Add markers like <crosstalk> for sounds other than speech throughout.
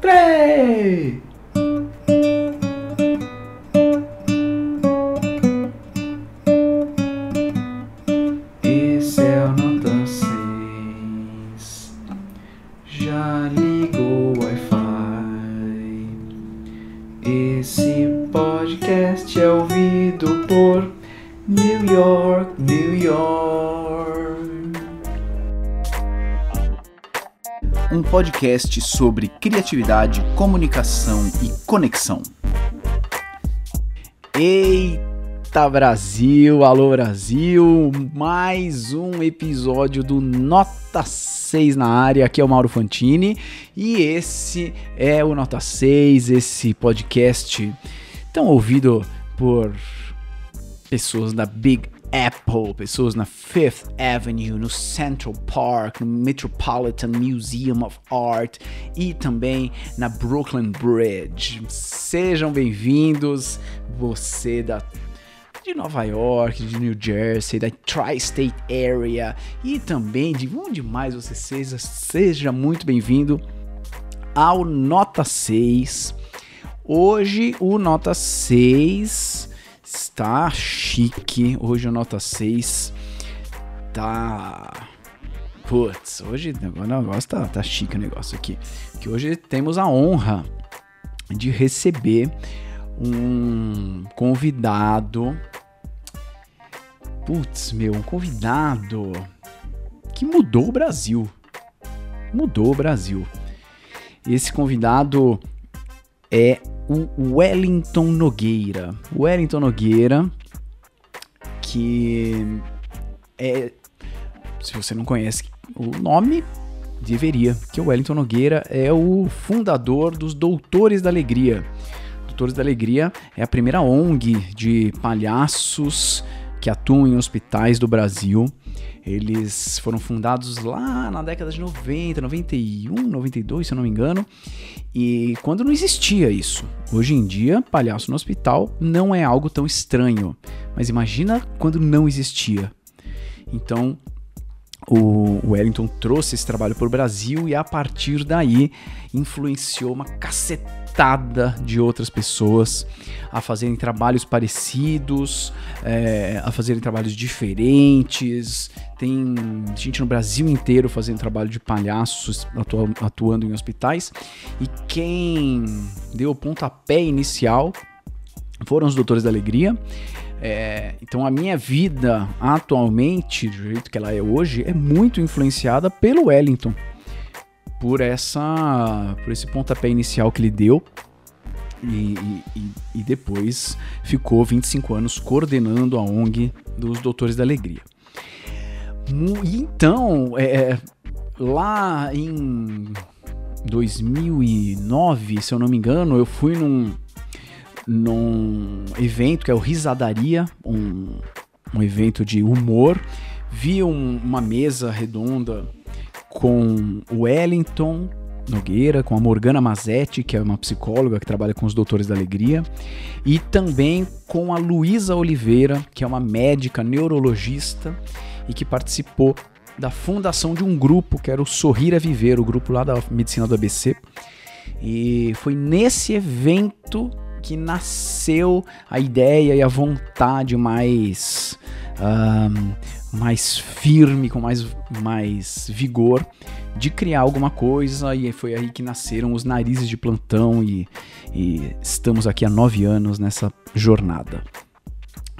três! Podcast sobre criatividade, comunicação e conexão. Eita Brasil, alô Brasil, mais um episódio do Nota 6 na área. Aqui é o Mauro Fantini e esse é o Nota 6, esse podcast tão ouvido por pessoas da Big Apple, pessoas na Fifth Avenue, no Central Park, no Metropolitan Museum of Art e também na Brooklyn Bridge. Sejam bem-vindos, você da de Nova York, de New Jersey, da Tri-State Area e também de onde mais você seja, seja muito bem-vindo ao Nota 6. Hoje o Nota 6 Está chique. Hoje a nota 6 tá. Putz, hoje o negócio tá, tá chique o negócio aqui. Que hoje temos a honra de receber um convidado. Putz, meu, um convidado que mudou o Brasil. Mudou o Brasil. Esse convidado é o Wellington Nogueira. Wellington Nogueira, que é. Se você não conhece o nome, deveria, que o Wellington Nogueira é o fundador dos Doutores da Alegria. Doutores da Alegria é a primeira ONG de palhaços que atuam em hospitais do Brasil. Eles foram fundados lá na década de 90, 91, 92, se eu não me engano. E quando não existia isso. Hoje em dia, palhaço no hospital não é algo tão estranho. Mas imagina quando não existia. Então, o Wellington trouxe esse trabalho para o Brasil e a partir daí influenciou uma cacetada de outras pessoas a fazerem trabalhos parecidos, é, a fazerem trabalhos diferentes. Tem gente no Brasil inteiro fazendo trabalho de palhaços, atu atuando em hospitais. E quem deu o pontapé inicial foram os Doutores da Alegria. É, então a minha vida atualmente, do jeito que ela é hoje, é muito influenciada pelo Wellington. Por essa. por esse pontapé inicial que ele deu. E, e, e depois ficou 25 anos coordenando a ONG dos Doutores da Alegria. Então, é, lá em 2009, se eu não me engano, eu fui num, num evento que é o Risadaria, um, um evento de humor. Vi um, uma mesa redonda com o Wellington Nogueira, com a Morgana Mazetti, que é uma psicóloga que trabalha com os Doutores da Alegria, e também com a Luísa Oliveira, que é uma médica neurologista e que participou da fundação de um grupo que era o Sorrir a Viver, o grupo lá da medicina do ABC. E foi nesse evento que nasceu a ideia e a vontade mais um, mais firme, com mais, mais vigor de criar alguma coisa e foi aí que nasceram os narizes de plantão e, e estamos aqui há nove anos nessa jornada.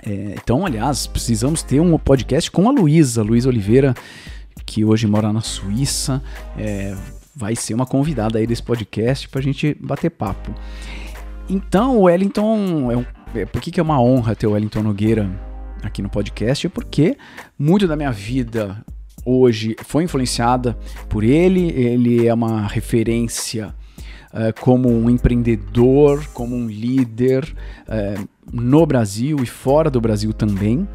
É, então, aliás, precisamos ter um podcast com a Luísa, Luísa Oliveira, que hoje mora na Suíça. É, vai ser uma convidada aí desse podcast para a gente bater papo. Então, o Wellington. É um, é, por que, que é uma honra ter o Wellington Nogueira aqui no podcast? É porque muito da minha vida hoje foi influenciada por ele. Ele é uma referência uh, como um empreendedor, como um líder uh, no Brasil e fora do Brasil também.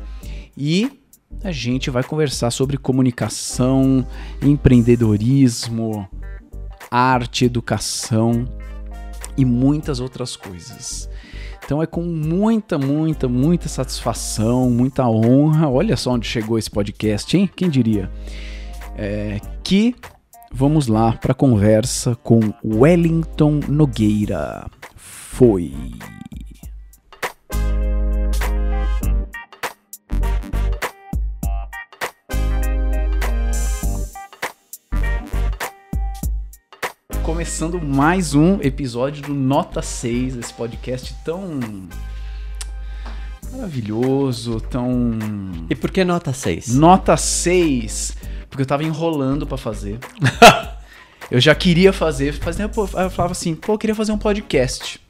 E a gente vai conversar sobre comunicação, empreendedorismo, arte, educação e muitas outras coisas. Então é com muita, muita, muita satisfação, muita honra. Olha só onde chegou esse podcast, hein? Quem diria? É, que vamos lá para a conversa com Wellington Nogueira. Foi. Começando mais um episódio do Nota 6, esse podcast tão maravilhoso, tão. E por que nota 6? Nota 6, porque eu tava enrolando para fazer. <laughs> eu já queria fazer, fazia, pô, eu falava assim, pô, eu queria fazer um podcast.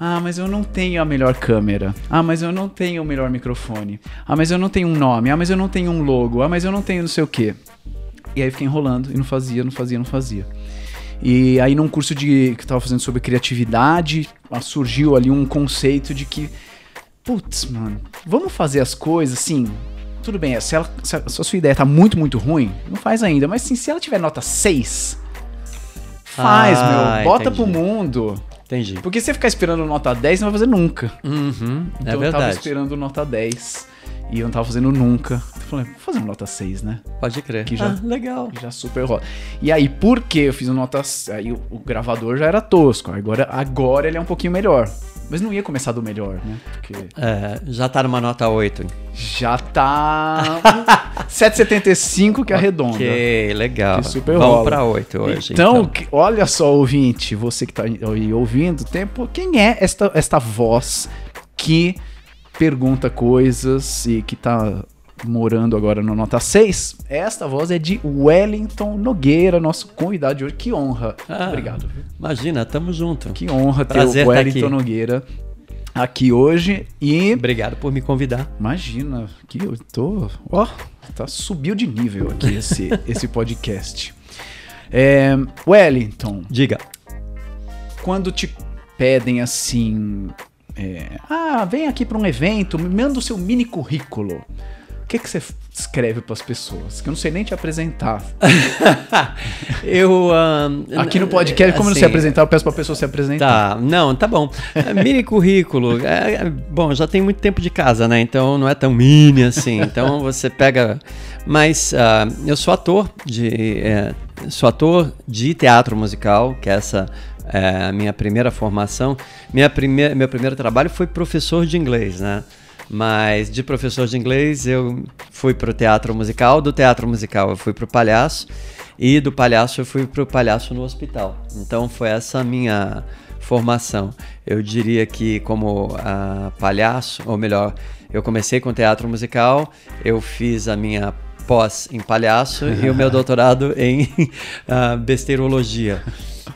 Ah, mas eu não tenho a melhor câmera. Ah, mas eu não tenho o melhor microfone. Ah, mas eu não tenho um nome. Ah, mas eu não tenho um logo. Ah, mas eu não tenho não sei o quê. E aí fiquei enrolando e não fazia, não fazia, não fazia. E aí num curso de que eu tava fazendo sobre criatividade, surgiu ali um conceito de que putz, mano, vamos fazer as coisas assim. Tudo bem, se, ela, se, a, se a sua ideia tá muito, muito ruim, não faz ainda. Mas assim, se ela tiver nota 6, faz, ah, meu. Bota entendi. pro mundo. Entendi. Porque se você ficar esperando nota 10, não vai fazer nunca. Uhum, é então é eu tava esperando nota 10 e eu não tava fazendo nunca. Eu falei, vou fazer uma nota 6, né? Pode crer. Que já, ah, legal. Já super rola. E aí, por que eu fiz uma nota. Aí o, o, gravador já era tosco. Agora, agora ele é um pouquinho melhor. Mas não ia começar do melhor, né? Porque... É, já tá numa nota 8. Já tá. 7,75 que é arredonda. Ok, legal. Que super Vamos rola. pra 8 hoje. Então, então, olha só, ouvinte, você que tá aí ouvindo, tempo, quem é esta, esta voz que pergunta coisas e que tá morando agora no Nota 6. Esta voz é de Wellington Nogueira, nosso convidado de hoje. Que honra. Ah, Obrigado. Imagina, tamo junto. Que honra Prazer ter o Wellington aqui. Nogueira aqui hoje e obrigado por me convidar. Imagina, que eu tô, ó, tá subiu de nível aqui esse <laughs> esse podcast. É, Wellington, diga. Quando te pedem assim, é, ah, vem aqui para um evento, me manda o seu mini currículo que, que você escreve para as pessoas? Que eu não sei nem te apresentar. <laughs> eu. Aqui no podcast, como assim, não se apresentar, eu peço para a pessoa se apresentar. Tá, não, tá bom. É, mini currículo. É, é, bom, já tem muito tempo de casa, né? Então não é tão mini assim. Então você pega. Mas uh, eu sou ator de. É, sou ator de teatro musical, que é essa é a minha primeira formação. Minha primeira, meu primeiro trabalho foi professor de inglês, né? Mas de professor de inglês eu fui para o teatro musical, do teatro musical eu fui para o palhaço e do palhaço eu fui para o palhaço no hospital. Então foi essa a minha formação. Eu diria que como uh, palhaço, ou melhor, eu comecei com teatro musical, eu fiz a minha pós em palhaço e o meu <laughs> doutorado em uh, <laughs> besteirologia,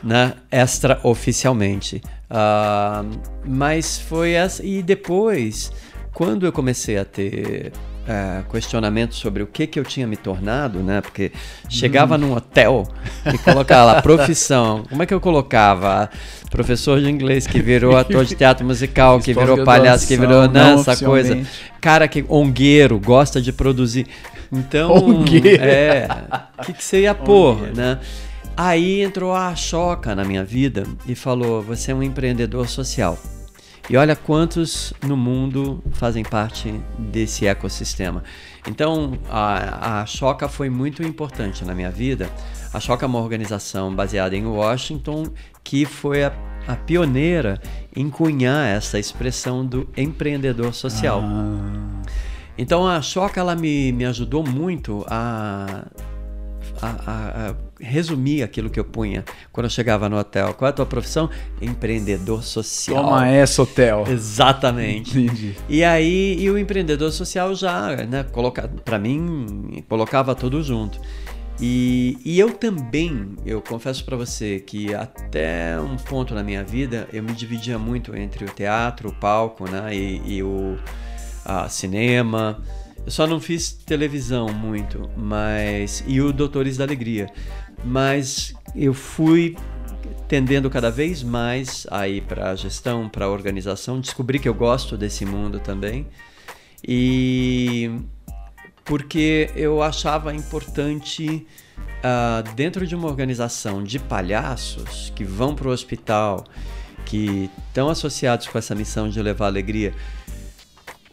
né? extra oficialmente. Uh, mas foi essa e depois quando eu comecei a ter é, questionamento sobre o que que eu tinha me tornado, né? Porque chegava hum. num hotel e colocava lá profissão. Como é que eu colocava? Professor de inglês que virou ator de teatro musical, que virou palhaço, que virou não, essa coisa. Cara que ongueiro, gosta de produzir. Então, ongueiro. é, o que, que você ia pôr, né? Aí entrou a Choca na minha vida e falou: "Você é um empreendedor social". E olha quantos no mundo fazem parte desse ecossistema. Então, a, a Choca foi muito importante na minha vida. A Choca é uma organização baseada em Washington que foi a, a pioneira em cunhar essa expressão do empreendedor social. Ah. Então, a Choca ela me, me ajudou muito a a, a, a, resumir aquilo que eu punha quando eu chegava no hotel. Qual é a tua profissão? Empreendedor social. Toma essa, hotel. Exatamente. Entendi. E aí, e o empreendedor social já, né, coloca, para mim, colocava tudo junto. E, e eu também, eu confesso para você que até um ponto na minha vida eu me dividia muito entre o teatro, o palco, né, e, e o cinema. Eu só não fiz televisão muito, mas e o Doutores da Alegria. Mas eu fui tendendo cada vez mais a ir para a gestão, para a organização, descobri que eu gosto desse mundo também. E porque eu achava importante uh, dentro de uma organização de palhaços que vão para o hospital, que estão associados com essa missão de levar alegria,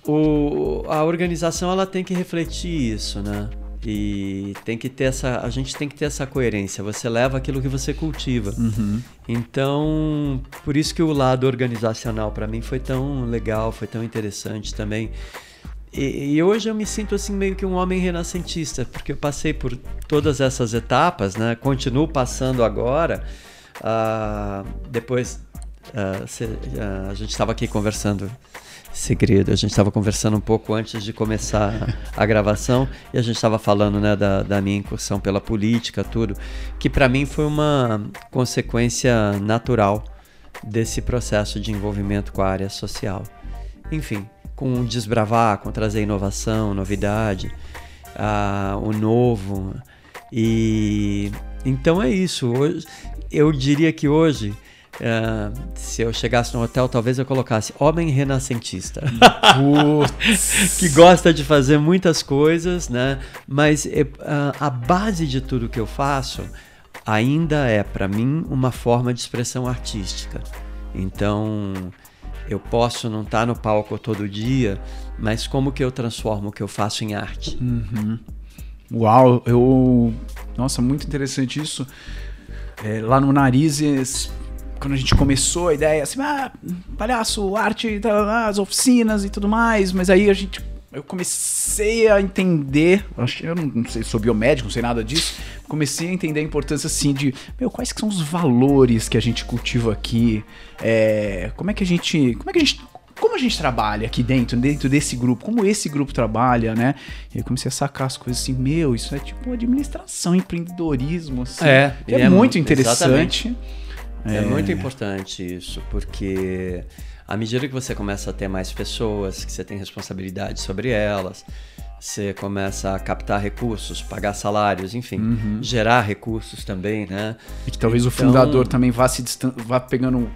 o, a organização ela tem que refletir isso, né? E tem que ter essa, a gente tem que ter essa coerência. Você leva aquilo que você cultiva. Uhum. Então, por isso que o lado organizacional para mim foi tão legal, foi tão interessante também. E, e, hoje eu me sinto assim meio que um homem renascentista, porque eu passei por todas essas etapas, né? Continuo passando agora. Uh, depois, uh, cê, uh, a gente estava aqui conversando segredo. A gente estava conversando um pouco antes de começar a gravação e a gente estava falando né, da, da, minha incursão pela política, tudo, que para mim foi uma consequência natural desse processo de envolvimento com a área social. Enfim, com desbravar, com trazer inovação, novidade, o novo. E então é isso. Hoje, eu diria que hoje Uh, se eu chegasse no hotel, talvez eu colocasse homem renascentista. <laughs> que gosta de fazer muitas coisas, né? Mas uh, a base de tudo que eu faço ainda é, para mim, uma forma de expressão artística. Então, eu posso não estar tá no palco todo dia, mas como que eu transformo o que eu faço em arte? Uhum. Uau, eu. Nossa, muito interessante isso. É, lá no Narizes, quando a gente começou a ideia, assim, ah, palhaço, arte, tá, as oficinas e tudo mais, mas aí a gente. Eu comecei a entender, eu não sei, sou biomédico, não sei nada disso, comecei a entender a importância, assim, de, meu, quais que são os valores que a gente cultiva aqui, é, como é que a gente, como é que a gente como a gente trabalha aqui dentro, dentro desse grupo, como esse grupo trabalha, né? E eu comecei a sacar as coisas assim, meu, isso é tipo administração, empreendedorismo, assim. É, é, é muito interessante. Exatamente. É, é muito importante isso, porque à medida que você começa a ter mais pessoas, que você tem responsabilidade sobre elas, você começa a captar recursos, pagar salários, enfim, uhum. gerar recursos também, né? E que talvez então... o fundador também vá se vá pegando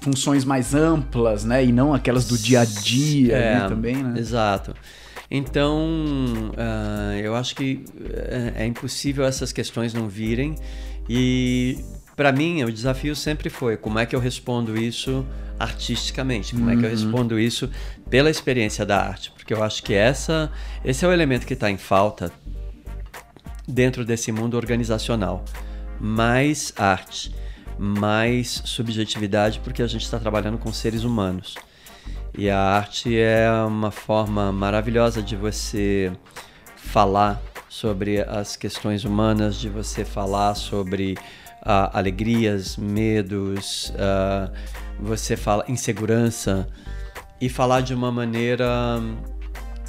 funções mais amplas, né? E não aquelas do dia a dia é, também, né? Exato. Então, uh, eu acho que é, é impossível essas questões não virem e para mim, o desafio sempre foi como é que eu respondo isso artisticamente, como uhum. é que eu uhum. respondo isso pela experiência da arte, porque eu acho que essa, esse é o elemento que está em falta dentro desse mundo organizacional. Mais arte, mais subjetividade, porque a gente está trabalhando com seres humanos. E a arte é uma forma maravilhosa de você falar sobre as questões humanas, de você falar sobre uh, alegrias, medos, uh, você fala insegurança e falar de uma maneira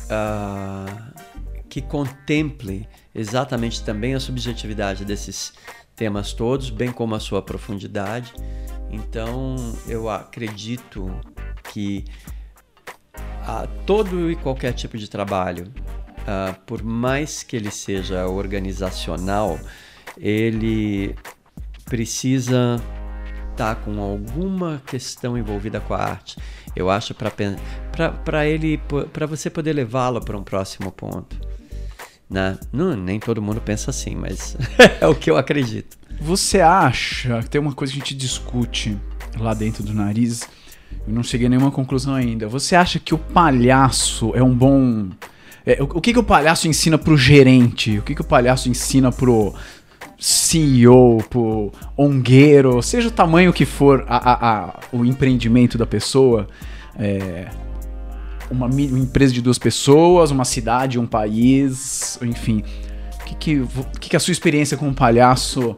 uh, que contemple exatamente também a subjetividade desses temas todos, bem como a sua profundidade. Então, eu acredito que a todo e qualquer tipo de trabalho, uh, por mais que ele seja organizacional, ele precisa estar tá com alguma questão envolvida com a arte. Eu acho para ele para você poder levá-lo para um próximo ponto. Né? Não, nem todo mundo pensa assim, mas <laughs> é o que eu acredito. Você acha que tem uma coisa que a gente discute lá dentro do nariz? Eu não cheguei a nenhuma conclusão ainda. Você acha que o palhaço é um bom. É, o, o, que, que o palhaço ensina pro gerente? O que, que o palhaço ensina pro CEO, pro ongueiro, seja o tamanho que for a, a, a, o empreendimento da pessoa, é, uma, uma, empresa de duas pessoas, uma cidade, um país, enfim. O que, que, que, a sua experiência com um palhaço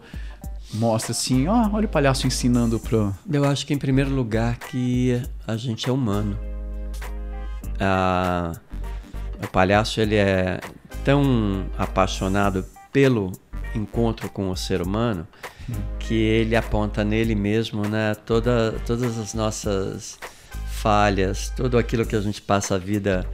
mostra assim? Oh, olha o palhaço ensinando pro. Eu acho que em primeiro lugar que a gente é humano. Ah, o palhaço ele é tão apaixonado pelo encontro com o ser humano que ele aponta nele mesmo né, toda, todas as nossas falhas, tudo aquilo que a gente passa a vida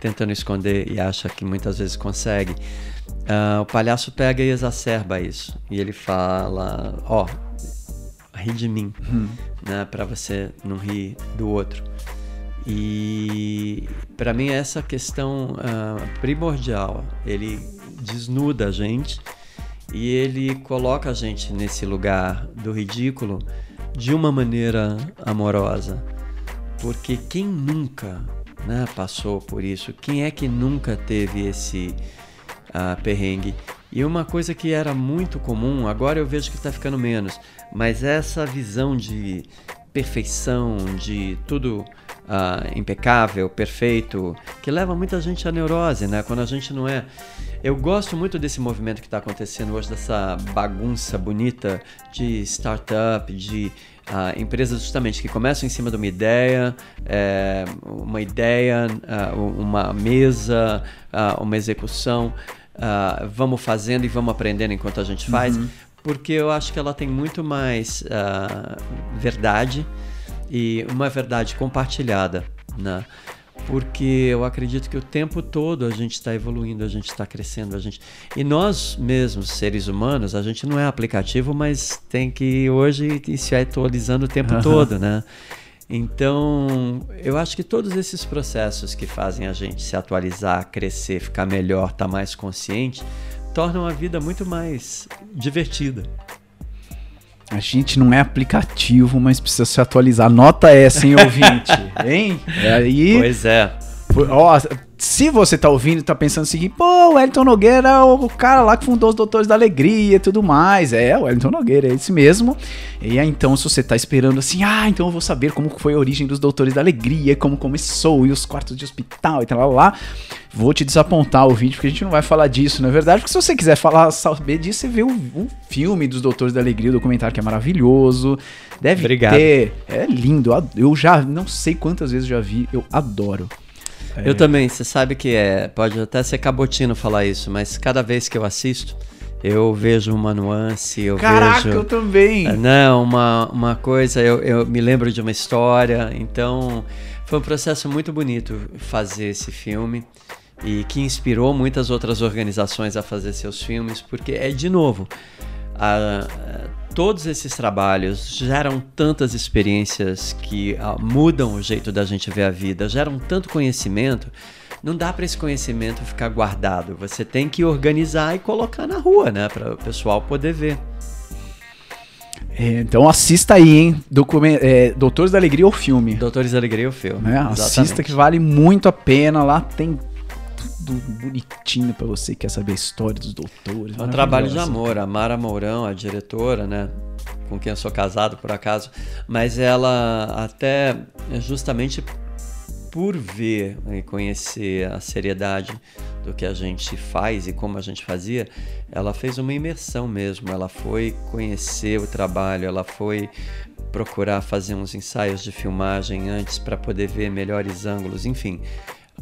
tentando esconder e acha que muitas vezes consegue. Uh, o palhaço pega e exacerba isso. E ele fala: Ó, oh, ri de mim, uhum. né, para você não rir do outro. E para mim, essa questão uh, primordial. Ele desnuda a gente e ele coloca a gente nesse lugar do ridículo de uma maneira amorosa. Porque quem nunca né, passou por isso? Quem é que nunca teve esse uh, perrengue. E uma coisa que era muito comum, agora eu vejo que está ficando menos, mas essa visão de perfeição, de tudo uh, impecável, perfeito, que leva muita gente à neurose, né? Quando a gente não é. Eu gosto muito desse movimento que está acontecendo hoje, dessa bagunça bonita de startup, de uh, empresas justamente que começam em cima de uma ideia, é, uma ideia, uh, uma mesa, uh, uma execução. vamos fazendo e vamos aprendendo enquanto a gente faz, uhum. porque eu acho que ela tem muito mais verdade e uma verdade compartilhada, né? Porque eu acredito que o tempo todo a gente está evoluindo, a gente está crescendo, a gente e nós mesmos seres humanos, a gente não é aplicativo, mas tem que hoje ir se atualizando o tempo uhum. todo, né? Então, eu acho que todos esses processos que fazem a gente se atualizar, crescer, ficar melhor, estar tá mais consciente, tornam a vida muito mais divertida. A gente não é aplicativo, mas precisa se atualizar. Nota essa, hein, ouvinte? <laughs> hein? É aí, pois é. Ó, se você tá ouvindo e tá pensando o seguinte, pô, o Elton Nogueira é o cara lá que fundou os Doutores da Alegria e tudo mais. É, o Elton Nogueira, é esse mesmo. E aí, então, se você tá esperando assim, ah, então eu vou saber como foi a origem dos Doutores da Alegria, como começou, e os quartos de hospital e tal, lá, lá, vou te desapontar o vídeo, porque a gente não vai falar disso, na é verdade. Porque se você quiser falar, saber disso, você vê o, o filme dos Doutores da Alegria, o documentário que é maravilhoso. Deve Obrigado. ter. É lindo. Eu já não sei quantas vezes já vi, eu adoro. Eu também, você sabe que é, pode até ser cabotino falar isso, mas cada vez que eu assisto, eu vejo uma nuance, eu Caraca, vejo... eu também! É, não, uma, uma coisa, eu, eu me lembro de uma história, então foi um processo muito bonito fazer esse filme e que inspirou muitas outras organizações a fazer seus filmes, porque é, de novo, a, todos esses trabalhos geram tantas experiências que uh, mudam o jeito da gente ver a vida, geram tanto conhecimento. Não dá para esse conhecimento ficar guardado. Você tem que organizar e colocar na rua, né, para o pessoal poder ver. É, então assista aí, hein? Document... É, Doutores da Alegria ou filme? Doutores da Alegria ou filme. É, assista que vale muito a pena. Lá tem tudo bonitinho para você que quer saber a história dos doutores. É um trabalho de amor. A Mara Mourão, a diretora, né? Com quem eu sou casado, por acaso. Mas ela até justamente por ver e conhecer a seriedade do que a gente faz e como a gente fazia, ela fez uma imersão mesmo. Ela foi conhecer o trabalho, ela foi procurar fazer uns ensaios de filmagem antes para poder ver melhores ângulos, enfim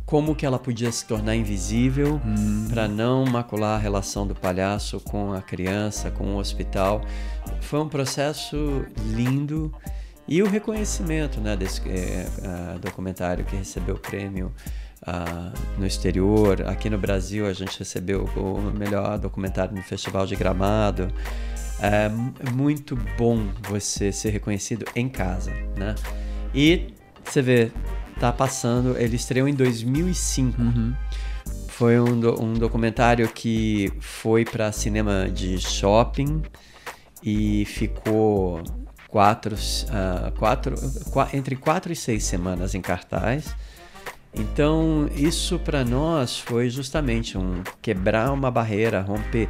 como que ela podia se tornar invisível hum. para não macular a relação do palhaço com a criança, com o hospital. Foi um processo lindo e o reconhecimento né, desse é, documentário que recebeu o prêmio uh, no exterior. Aqui no Brasil a gente recebeu o melhor documentário no Festival de Gramado. É muito bom você ser reconhecido em casa, né? E você vê, tá passando. Ele estreou em 2005. Uhum. Foi um, do, um documentário que foi para cinema de shopping e ficou quatro, uh, quatro, quatro, entre quatro e seis semanas em cartaz. Então, isso para nós foi justamente um quebrar uma barreira, romper,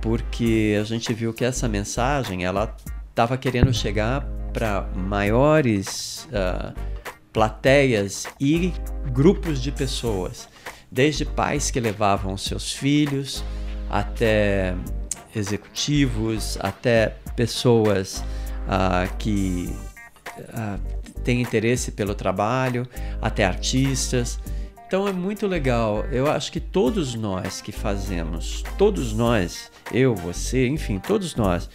porque a gente viu que essa mensagem ela estava querendo chegar para maiores uh, plateias e grupos de pessoas, desde pais que levavam seus filhos até executivos, até pessoas uh, que uh, têm interesse pelo trabalho, até artistas. Então é muito legal. Eu acho que todos nós que fazemos, todos nós, eu, você, enfim, todos nós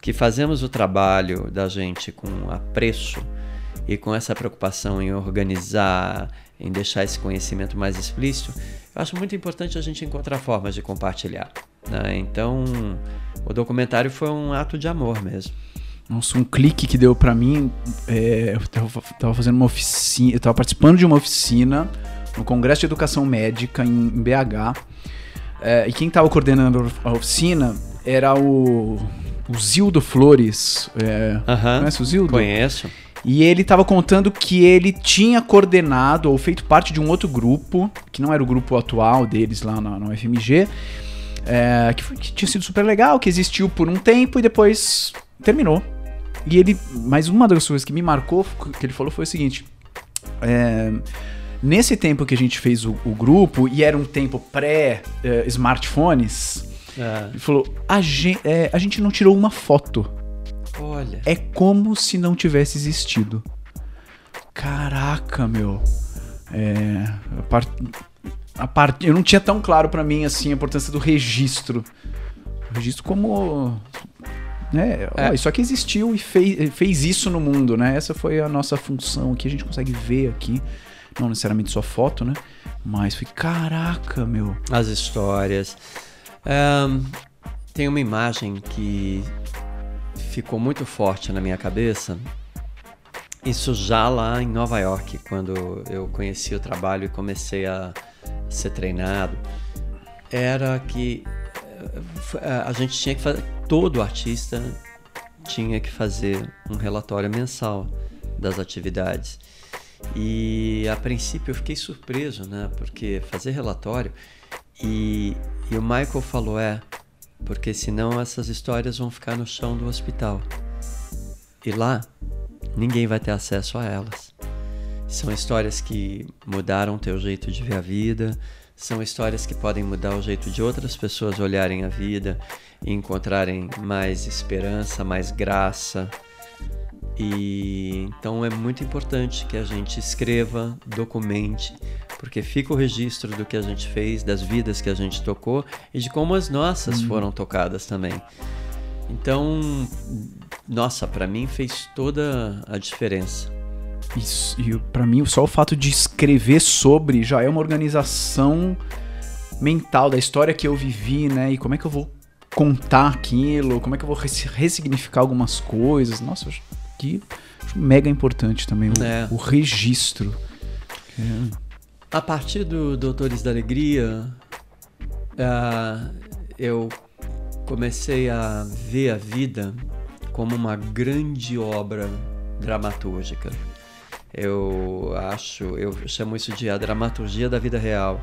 que fazemos o trabalho da gente com apreço, e com essa preocupação em organizar, em deixar esse conhecimento mais explícito, eu acho muito importante a gente encontrar formas de compartilhar. Né? Então, o documentário foi um ato de amor mesmo. Nossa, um clique que deu para mim. É, eu tava, tava, fazendo uma oficina, eu tava participando de uma oficina no Congresso de Educação Médica em, em BH. É, e quem tava coordenando a oficina era o, o Zildo Flores. É, conhece o Zildo? Conheço. E ele estava contando que ele tinha coordenado ou feito parte de um outro grupo, que não era o grupo atual deles lá no, no FMG, é, que, foi, que tinha sido super legal, que existiu por um tempo e depois terminou. E ele, mas uma das coisas que me marcou, que ele falou foi o seguinte: é, nesse tempo que a gente fez o, o grupo, e era um tempo pré-smartphones, é. ele falou: a gente, é, a gente não tirou uma foto. Olha. É como se não tivesse existido. Caraca, meu. É, a part, a part, eu não tinha tão claro para mim assim a importância do registro. O registro como né? É. Ó, isso aqui existiu e fez, fez isso no mundo, né? Essa foi a nossa função aqui, a gente consegue ver aqui. Não necessariamente sua foto, né? Mas foi, caraca, meu. As histórias. Um, tem uma imagem que ficou muito forte na minha cabeça. Isso já lá em Nova York, quando eu conheci o trabalho e comecei a ser treinado, era que eh, a gente tinha que fazer todo artista tinha que fazer um relatório mensal das atividades. E a princípio eu fiquei surpreso, né? Porque fazer relatório e, e o Michael falou é porque senão essas histórias vão ficar no chão do hospital. E lá ninguém vai ter acesso a elas. São histórias que mudaram teu jeito de ver a vida, são histórias que podem mudar o jeito de outras pessoas olharem a vida e encontrarem mais esperança, mais graça. E então é muito importante que a gente escreva, documente, porque fica o registro do que a gente fez, das vidas que a gente tocou e de como as nossas hum. foram tocadas também. Então, nossa, para mim fez toda a diferença. Isso, e para mim, só o fato de escrever sobre já é uma organização mental da história que eu vivi, né? E como é que eu vou contar aquilo, como é que eu vou ressignificar algumas coisas. Nossa, que mega importante também o, é. o registro. É. A partir do Doutores da Alegria, uh, eu comecei a ver a vida como uma grande obra dramatúrgica. Eu acho, eu chamo isso de a dramaturgia da vida real.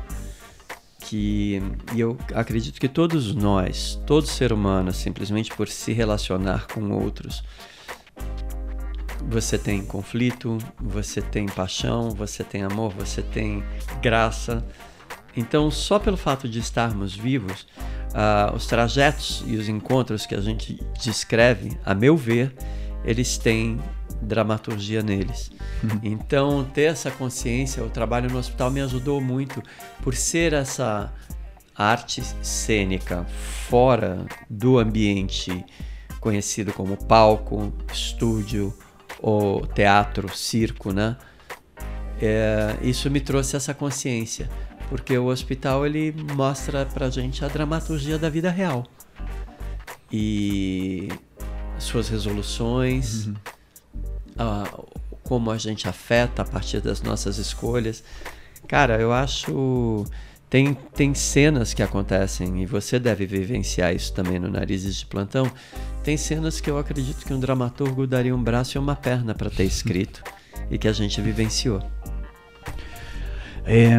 Que, e eu acredito que todos nós, todo ser humano, simplesmente por se relacionar com outros, você tem conflito, você tem paixão, você tem amor, você tem graça. Então, só pelo fato de estarmos vivos, uh, os trajetos e os encontros que a gente descreve, a meu ver, eles têm dramaturgia neles. Uhum. Então, ter essa consciência, o trabalho no hospital me ajudou muito por ser essa arte cênica fora do ambiente conhecido como palco, estúdio ou teatro, circo, né? É, isso me trouxe essa consciência, porque o hospital ele mostra pra gente a dramaturgia da vida real e suas resoluções, uhum como a gente afeta a partir das nossas escolhas. Cara, eu acho. Tem, tem cenas que acontecem, e você deve vivenciar isso também no Narizes de Plantão. Tem cenas que eu acredito que um dramaturgo daria um braço e uma perna para ter escrito, e que a gente vivenciou. É,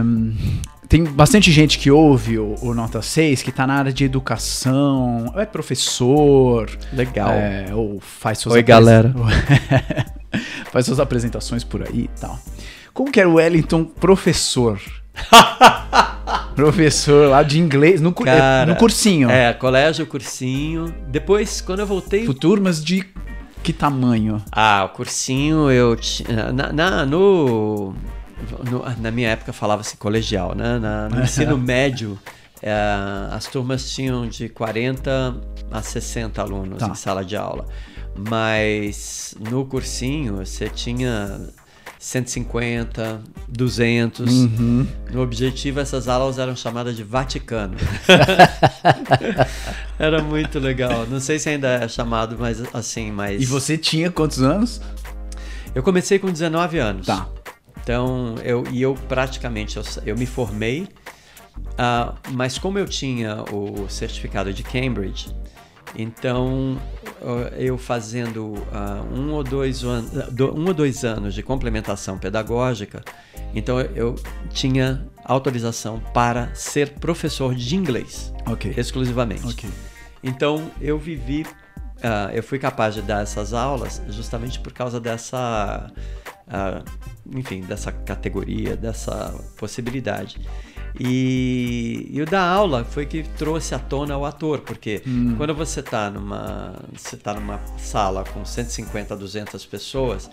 tem bastante gente que ouve o, o, Nota 6 que está na área de educação, é professor. Legal. É, ou faz suas Oi, galera. <laughs> faz suas apresentações por aí e tal. Como que era o Wellington professor? <laughs> professor lá de inglês, no, Cara, no cursinho. É, colégio, cursinho. Depois, quando eu voltei. Turmas de que tamanho? Ah, o cursinho eu tinha. Na, na, no, no, na minha época falava-se colegial, né? Na, no <laughs> ensino médio, é, as turmas tinham de 40 a 60 alunos tá. em sala de aula. Mas no cursinho você tinha 150, 200. Uhum. No objetivo, essas aulas eram chamadas de Vaticano. <laughs> Era muito legal. Não sei se ainda é chamado, mas assim, mas. E você tinha quantos anos? Eu comecei com 19 anos. Tá. Então, eu, e eu praticamente, eu, eu me formei, uh, mas como eu tinha o certificado de Cambridge, então eu fazendo uh, um, ou dois um ou dois anos de complementação pedagógica, então eu tinha autorização para ser professor de inglês, okay. exclusivamente. Okay. Então eu vivi, uh, eu fui capaz de dar essas aulas justamente por causa dessa, uh, enfim, dessa categoria, dessa possibilidade. E, e o da aula foi que trouxe à tona o ator, porque hum. quando você está numa, você tá numa sala com 150, 200 pessoas,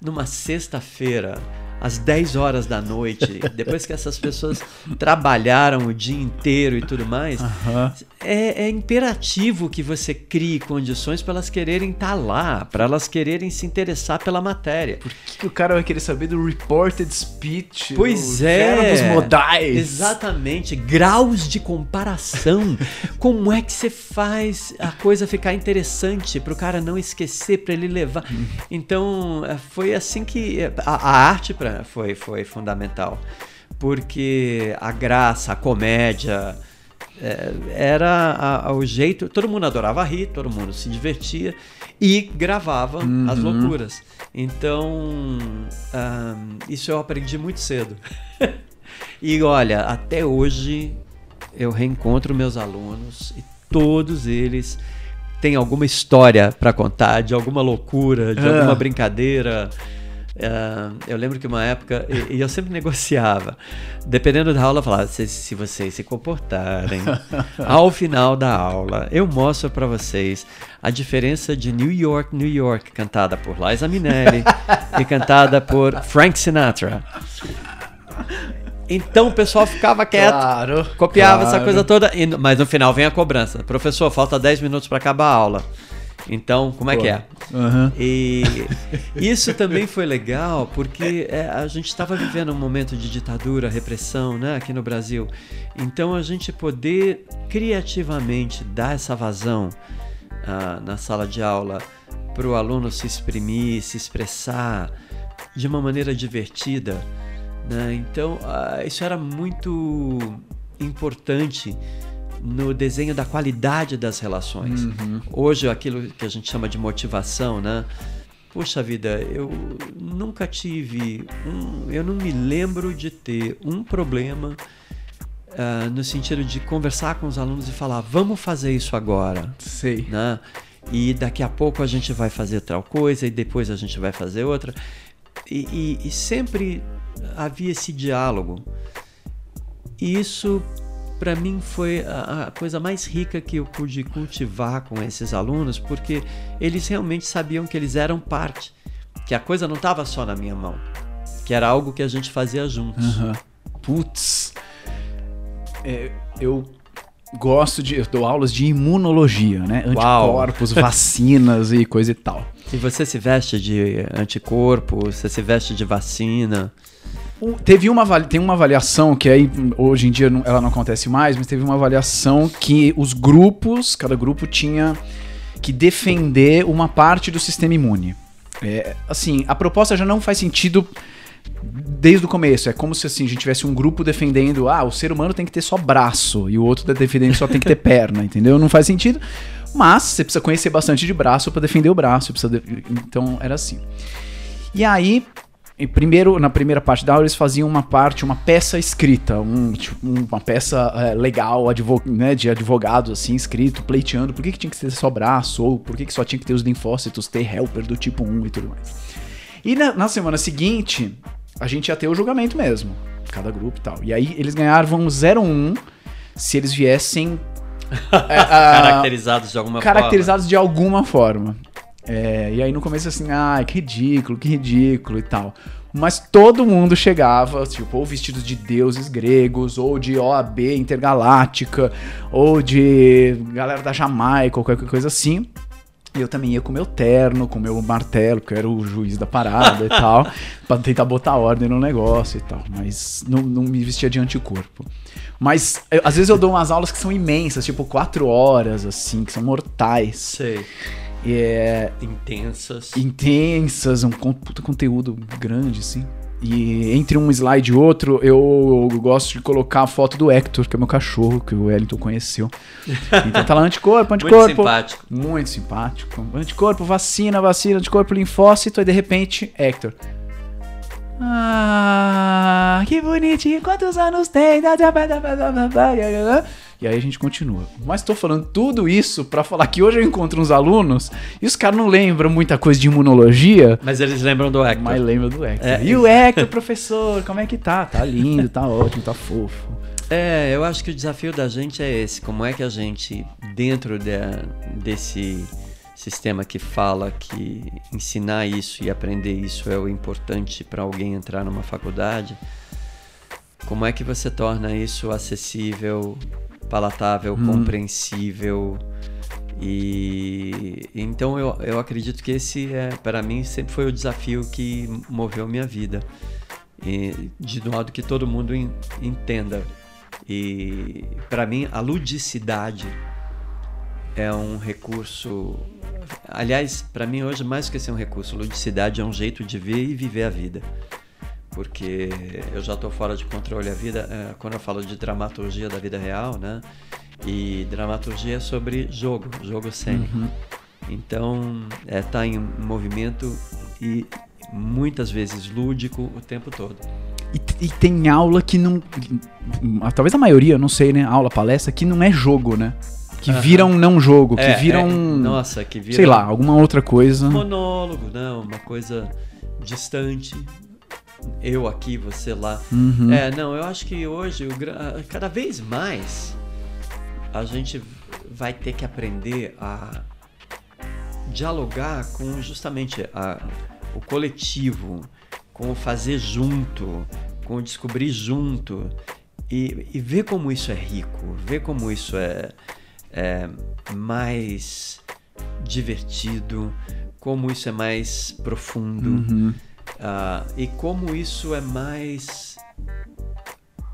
numa sexta-feira, às 10 horas da noite, <laughs> depois que essas pessoas trabalharam o dia inteiro e tudo mais, uhum. É, é, imperativo que você crie condições para elas quererem estar tá lá, para elas quererem se interessar pela matéria. Por que, que, o cara vai querer saber do reported speech? Pois é. Verbos modais. Exatamente. Graus de comparação. <laughs> Como é que você faz a coisa ficar interessante para o cara não esquecer, para ele levar? Uhum. Então, é, foi assim que a, a arte para foi, foi fundamental. Porque a graça, a comédia, era a, a, o jeito. Todo mundo adorava rir, todo mundo se divertia e gravava uhum. as loucuras. Então, um, isso eu aprendi muito cedo. <laughs> e olha, até hoje eu reencontro meus alunos e todos eles têm alguma história para contar, de alguma loucura, de alguma brincadeira. Uh, eu lembro que uma época, e, e, eu sempre negociava, dependendo da aula, eu falava: se, se vocês se comportarem, <laughs> ao final da aula, eu mostro para vocês a diferença de New York, New York, cantada por Liza Minnelli <laughs> e cantada por Frank Sinatra. Então o pessoal ficava quieto, claro, copiava claro. essa coisa toda, mas no final vem a cobrança. Professor, falta 10 minutos para acabar a aula. Então, como é Pô. que é? Uhum. E isso também foi legal porque é, a gente estava vivendo um momento de ditadura, repressão, né, aqui no Brasil. Então, a gente poder criativamente dar essa vazão uh, na sala de aula para o aluno se exprimir, se expressar de uma maneira divertida. Né? Então, uh, isso era muito importante no desenho da qualidade das relações. Uhum. Hoje, aquilo que a gente chama de motivação, né? Puxa vida, eu nunca tive um. Eu não me lembro de ter um problema uh, no sentido de conversar com os alunos e falar, vamos fazer isso agora. Sei. Né? E daqui a pouco a gente vai fazer tal coisa e depois a gente vai fazer outra. E, e, e sempre havia esse diálogo. E isso para mim foi a, a, coisa mais rica que eu pude cultivar com esses alunos, porque eles realmente sabiam que eles eram parte, que a coisa não estava só na minha mão, que era algo que a gente fazia juntos. Uhum. Putz, é, eu gosto de. Eu dou aulas de imunologia, né? Anticorpos, Uau. <laughs> vacinas e coisa e tal. E você se veste de anticorpo, você se veste de vacina. Teve uma, tem uma avaliação que aí hoje em dia não, ela não acontece mais, mas teve uma avaliação que os grupos, cada grupo tinha que defender uma parte do sistema imune. É, assim, a proposta já não faz sentido desde o começo. É como se assim, a gente tivesse um grupo defendendo, ah, o ser humano tem que ter só braço e o outro tá defendendo só tem que ter <laughs> perna, entendeu? Não faz sentido. Mas você precisa conhecer bastante de braço para defender o braço. De... Então era assim. E aí e primeiro, na primeira parte da aula, eles faziam uma parte, uma peça escrita, um, tipo, uma peça é, legal advog, né, de advogados, assim, escrito, pleiteando por que, que tinha que ter só braço, ou por que, que só tinha que ter os linfócitos, ter helper do tipo 1 e tudo mais. E na, na semana seguinte, a gente ia ter o julgamento mesmo, cada grupo e tal. E aí eles ganhavam 0,1 se eles viessem. <laughs> é, caracterizados de alguma caracterizados forma. de alguma forma. É, e aí no começo assim, ah, que ridículo, que ridículo e tal. Mas todo mundo chegava, tipo, ou vestidos de deuses gregos, ou de OAB intergaláctica, ou de galera da Jamaica, ou qualquer coisa assim. E eu também ia com meu terno, com meu martelo, que eu era o juiz da parada e <laughs> tal, pra tentar botar ordem no negócio e tal. Mas não, não me vestia de anticorpo. Mas eu, às vezes eu dou umas aulas que são imensas, tipo quatro horas, assim, que são mortais. Sei. É, intensas. Intensas, um puta conteúdo grande, assim. E entre um slide e outro, eu gosto de colocar a foto do Hector, que é meu cachorro, que o Wellington conheceu. Então tá lá anticorpo, anticorpo. Muito simpático. Muito simpático. Anticorpo, vacina, vacina, anticorpo, linfócito, e de repente, Hector. Ah, que bonitinho, quantos anos tem? E aí a gente continua. Mas tô falando tudo isso para falar que hoje eu encontro uns alunos e os caras não lembram muita coisa de imunologia. Mas eles lembram do Hector. Mas lembram do Hector. É, e o Hector, professor, como é que tá? Tá lindo, tá ótimo, tá fofo. É, eu acho que o desafio da gente é esse. Como é que a gente, dentro de, desse sistema que fala que ensinar isso e aprender isso é o importante para alguém entrar numa faculdade, como é que você torna isso acessível palatável, hum. compreensível. E então eu, eu acredito que esse é para mim sempre foi o desafio que moveu minha vida. E, de modo que todo mundo entenda. E para mim a ludicidade é um recurso. Aliás, para mim hoje mais do que ser um recurso, ludicidade é um jeito de ver e viver a vida porque eu já estou fora de controle a vida é, quando eu falo de dramaturgia da vida real, né? E dramaturgia é sobre jogo, jogo cênico. Uhum. Então, é tá em movimento e muitas vezes lúdico o tempo todo. E, e, tem aula que não. Talvez a maioria, não sei, né? Aula, palestra, que não é jogo, né? Que uhum. vira um não jogo, que é, vira é. Nossa, que vira. Sei lá, alguma outra coisa. Monólogo, não, uma coisa distante, eu aqui, você lá. Uhum. É, não, eu acho que hoje, cada vez mais, a gente vai ter que aprender a dialogar com justamente a, o coletivo, com o fazer junto, com o descobrir junto e, e ver como isso é rico, ver como isso é, é mais divertido, como isso é mais profundo. Uhum. Uh, e como isso é mais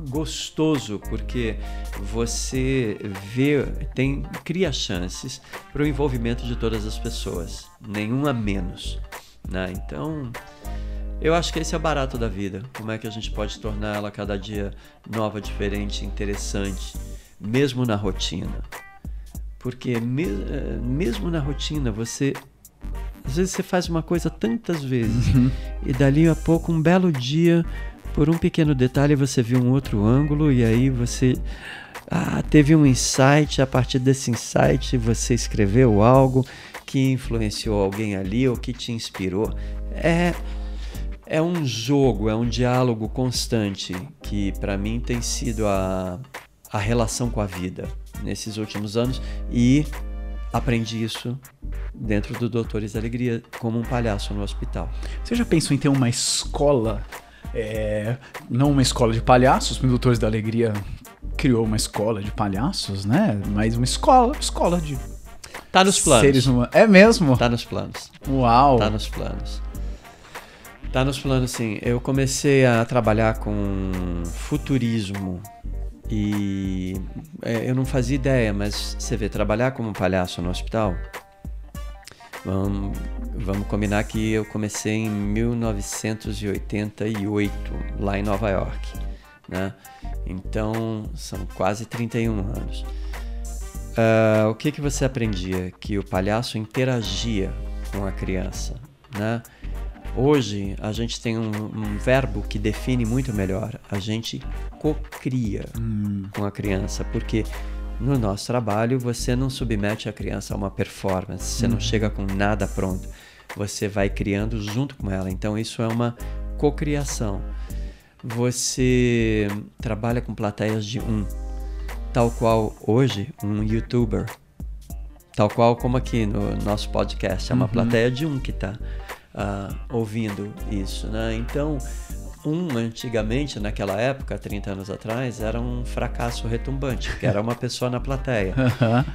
gostoso porque você vê tem cria chances para o envolvimento de todas as pessoas nenhuma menos né? então eu acho que esse é o barato da vida como é que a gente pode tornar ela cada dia nova diferente interessante mesmo na rotina porque me, eh, mesmo na rotina você às vezes você faz uma coisa tantas vezes uhum. e dali a pouco, um belo dia, por um pequeno detalhe, você viu um outro ângulo e aí você ah, teve um insight. A partir desse insight, você escreveu algo que influenciou alguém ali ou que te inspirou. É é um jogo, é um diálogo constante que para mim tem sido a, a relação com a vida nesses últimos anos e aprendi isso dentro do Doutores da Alegria, como um palhaço no hospital. Você já pensou em ter uma escola, é, não uma escola de palhaços, o Doutores da Alegria criou uma escola de palhaços, né? Mas uma escola, escola de Tá nos planos. Seres humanos. É mesmo? Tá nos planos. Uau. Tá nos planos. Tá nos planos, sim. Eu comecei a trabalhar com futurismo e é, eu não fazia ideia, mas você vê, trabalhar como palhaço no hospital Vamos, vamos combinar que eu comecei em 1988, lá em Nova York. Né? Então, são quase 31 anos. Uh, o que, que você aprendia? Que o palhaço interagia com a criança. Né? Hoje, a gente tem um, um verbo que define muito melhor. A gente cocria hum. com a criança, porque no nosso trabalho, você não submete a criança a uma performance, você uhum. não chega com nada pronto. Você vai criando junto com ela. Então, isso é uma cocriação. Você trabalha com plateias de um, tal qual hoje um youtuber, tal qual como aqui no nosso podcast, é uma uhum. plateia de um que está uh, ouvindo isso. Né? Então, um antigamente, naquela época, 30 anos atrás, era um fracasso retumbante, que era uma pessoa na plateia. <laughs>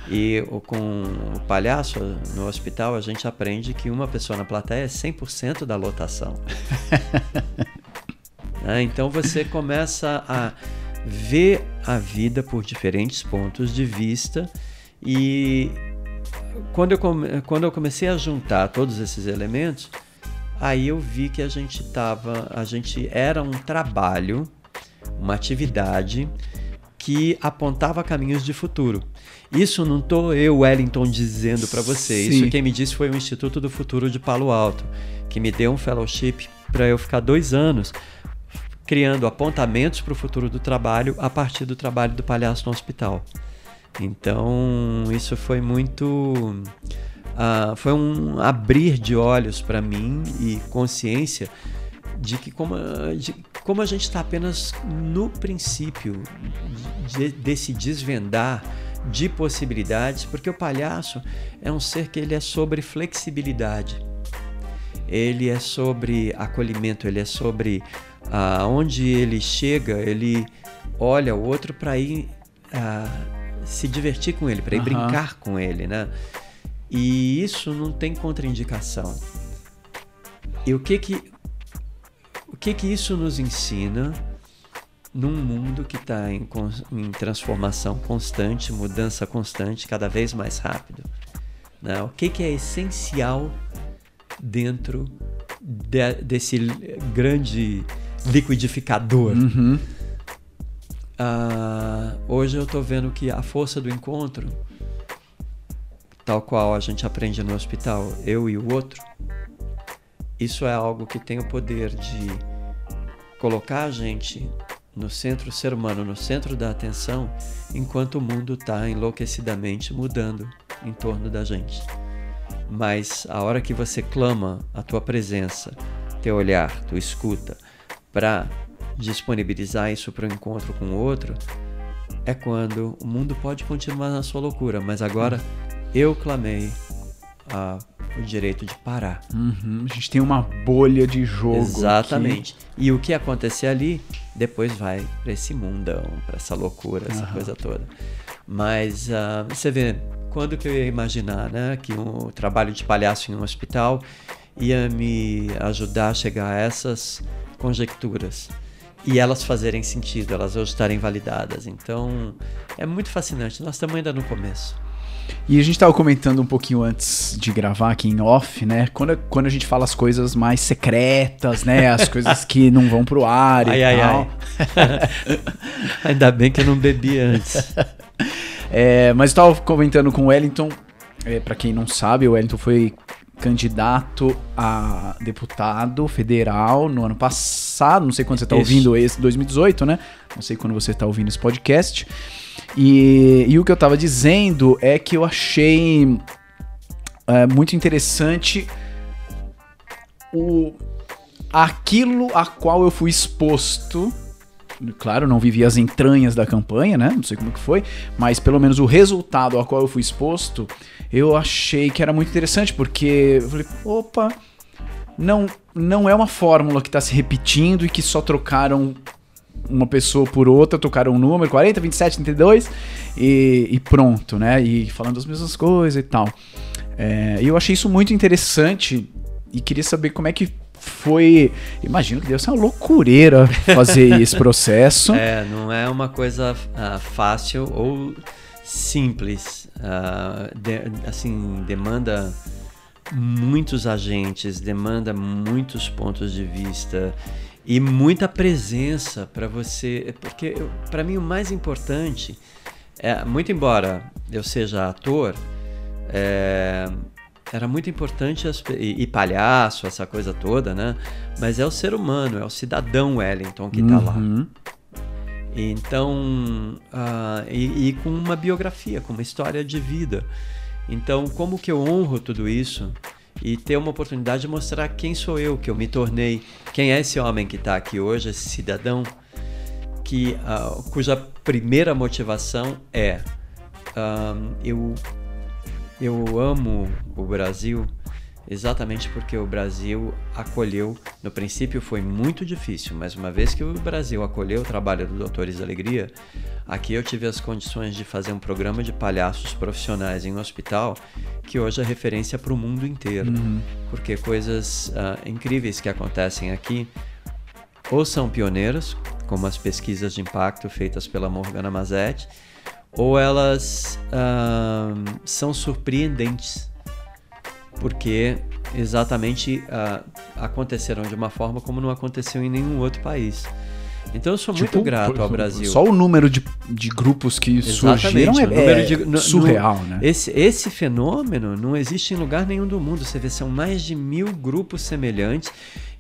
E com o palhaço no hospital, a gente aprende que uma pessoa na plateia é 100% da lotação. <laughs> é, então você começa a ver a vida por diferentes pontos de vista e quando eu, come, quando eu comecei a juntar todos esses elementos, Aí eu vi que a gente tava, a gente era um trabalho, uma atividade que apontava caminhos de futuro. Isso não tô eu, Wellington, dizendo para você. Sim. Isso quem me disse foi o Instituto do Futuro de Palo Alto, que me deu um fellowship para eu ficar dois anos criando apontamentos para o futuro do trabalho a partir do trabalho do palhaço no hospital. Então, isso foi muito. Uh, foi um abrir de olhos para mim e consciência de que como, de, como a gente está apenas no princípio de, desse desvendar de possibilidades, porque o palhaço é um ser que ele é sobre flexibilidade, ele é sobre acolhimento, ele é sobre uh, ele chega, ele olha o outro para ir uh, se divertir com ele, para ir uhum. brincar com ele, né? E isso não tem contraindicação. E o que que o que que isso nos ensina num mundo que está em, em, transformação constante, mudança constante, cada vez mais rápido? Né? O que que é essencial dentro de, desse grande liquidificador? Uhum. Uh, hoje eu estou vendo que a força do encontro tal qual a gente aprende no hospital, eu e o outro, isso é algo que tem o poder de colocar a gente no centro, ser humano no centro da atenção, enquanto o mundo está enlouquecidamente mudando em torno da gente. Mas a hora que você clama a tua presença, teu olhar, tua escuta, para disponibilizar isso para o encontro com o outro, é quando o mundo pode continuar na sua loucura, mas agora eu clamei a, o direito de parar. Uhum, a gente tem uma bolha de jogo. Exatamente. Aqui. E o que acontecer ali, depois vai para esse mundão, para essa loucura, essa uhum. coisa toda. Mas uh, você vê, quando que eu ia imaginar né, que um trabalho de palhaço em um hospital ia me ajudar a chegar a essas conjecturas? e elas fazerem sentido, elas hoje estarem validadas. Então, é muito fascinante. Nós estamos ainda no começo. E a gente estava comentando um pouquinho antes de gravar aqui em off, né? Quando, quando a gente fala as coisas mais secretas, né? As <laughs> coisas que não vão pro ar ai, e ai, tal. Ai. <laughs> Ainda bem que eu não bebi antes. <laughs> É, mas eu estava comentando com o Wellington. É, para quem não sabe, o Wellington foi candidato a deputado federal no ano passado. Não sei quando você está ouvindo esse, 2018, né? Não sei quando você está ouvindo esse podcast. E, e o que eu estava dizendo é que eu achei é, muito interessante o, aquilo a qual eu fui exposto. Claro, não vivi as entranhas da campanha, né? Não sei como que foi, mas pelo menos o resultado a qual eu fui exposto, eu achei que era muito interessante, porque eu falei, opa, não, não é uma fórmula que está se repetindo e que só trocaram uma pessoa por outra, tocaram um número, 40, 27, 32, e, e pronto, né? E falando as mesmas coisas e tal. É, e eu achei isso muito interessante e queria saber como é que foi. Imagino que deve ser uma loucureira fazer <laughs> esse processo. É, não é uma coisa uh, fácil ou simples. Uh, de, assim, demanda muitos agentes, demanda muitos pontos de vista e muita presença para você, porque para mim o mais importante é, muito embora eu seja ator, é, era muito importante as, e, e, palhaço, essa coisa toda, né? Mas é o ser humano, é o cidadão Wellington que está uhum. lá. Então, uh, e, e com uma biografia, com uma história de vida. Então, como que eu honro tudo isso? E ter uma oportunidade de mostrar quem sou eu, que eu me tornei, quem é esse homem que está aqui hoje, esse cidadão, que, uh, cuja primeira motivação é uh, eu, eu amo o Brasil exatamente porque o Brasil acolheu. No princípio foi muito difícil, mas uma vez que o Brasil acolheu o trabalho do Doutores da Alegria, aqui eu tive as condições de fazer um programa de palhaços profissionais em um hospital que hoje é referência para o mundo inteiro, uhum. porque coisas uh, incríveis que acontecem aqui ou são pioneiras, como as pesquisas de impacto feitas pela Morgana Mazetti, ou elas uh, são surpreendentes porque exatamente uh, aconteceram de uma forma como não aconteceu em nenhum outro país. Então eu sou tipo, muito grato ao Brasil. Só o número de, de grupos que Exatamente, surgiram é, é de, surreal, no, né? Esse, esse fenômeno não existe em lugar nenhum do mundo. Você vê, são mais de mil grupos semelhantes.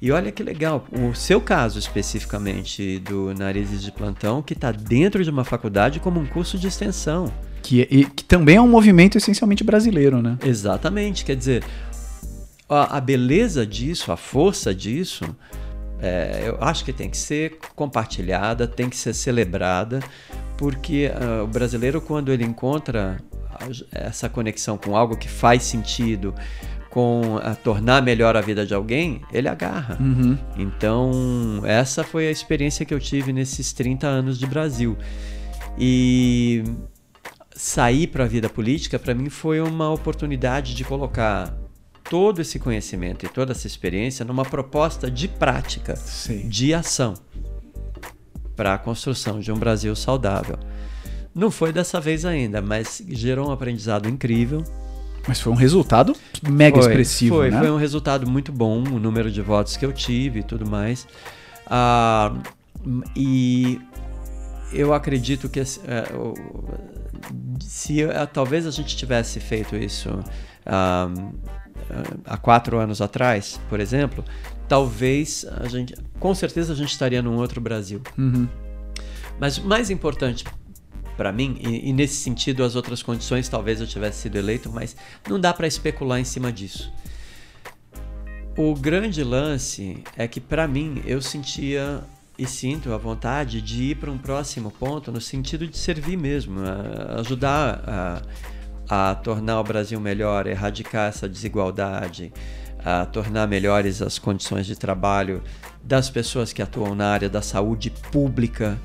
E olha que legal, o seu caso especificamente do Narizes de Plantão, que está dentro de uma faculdade como um curso de extensão. Que, e, que também é um movimento essencialmente brasileiro, né? Exatamente, quer dizer, a, a beleza disso, a força disso, é, eu acho que tem que ser compartilhada, tem que ser celebrada, porque uh, o brasileiro, quando ele encontra essa conexão com algo que faz sentido, com a tornar melhor a vida de alguém, ele agarra. Uhum. Então, essa foi a experiência que eu tive nesses 30 anos de Brasil. E sair para a vida política, para mim, foi uma oportunidade de colocar todo esse conhecimento e toda essa experiência numa proposta de prática, Sim. de ação para a construção de um Brasil saudável. Não foi dessa vez ainda, mas gerou um aprendizado incrível. Mas foi um resultado mega foi, expressivo, foi, né? Foi um resultado muito bom, o número de votos que eu tive e tudo mais. Ah, e eu acredito que uh, se uh, talvez a gente tivesse feito isso uh, há quatro anos atrás, por exemplo, talvez a gente, com certeza a gente estaria num outro Brasil. Uhum. Mas o mais importante para mim, e, e, nesse sentido as outras condições talvez eu tivesse sido eleito, mas não dá para especular em cima disso. O grande lance é que para mim eu sentia e sinto a vontade de ir para um próximo ponto no sentido de servir mesmo, ajudar a a tornar o Brasil melhor, erradicar essa desigualdade, a tornar melhores as condições de trabalho das pessoas que atuam na área da saúde pública,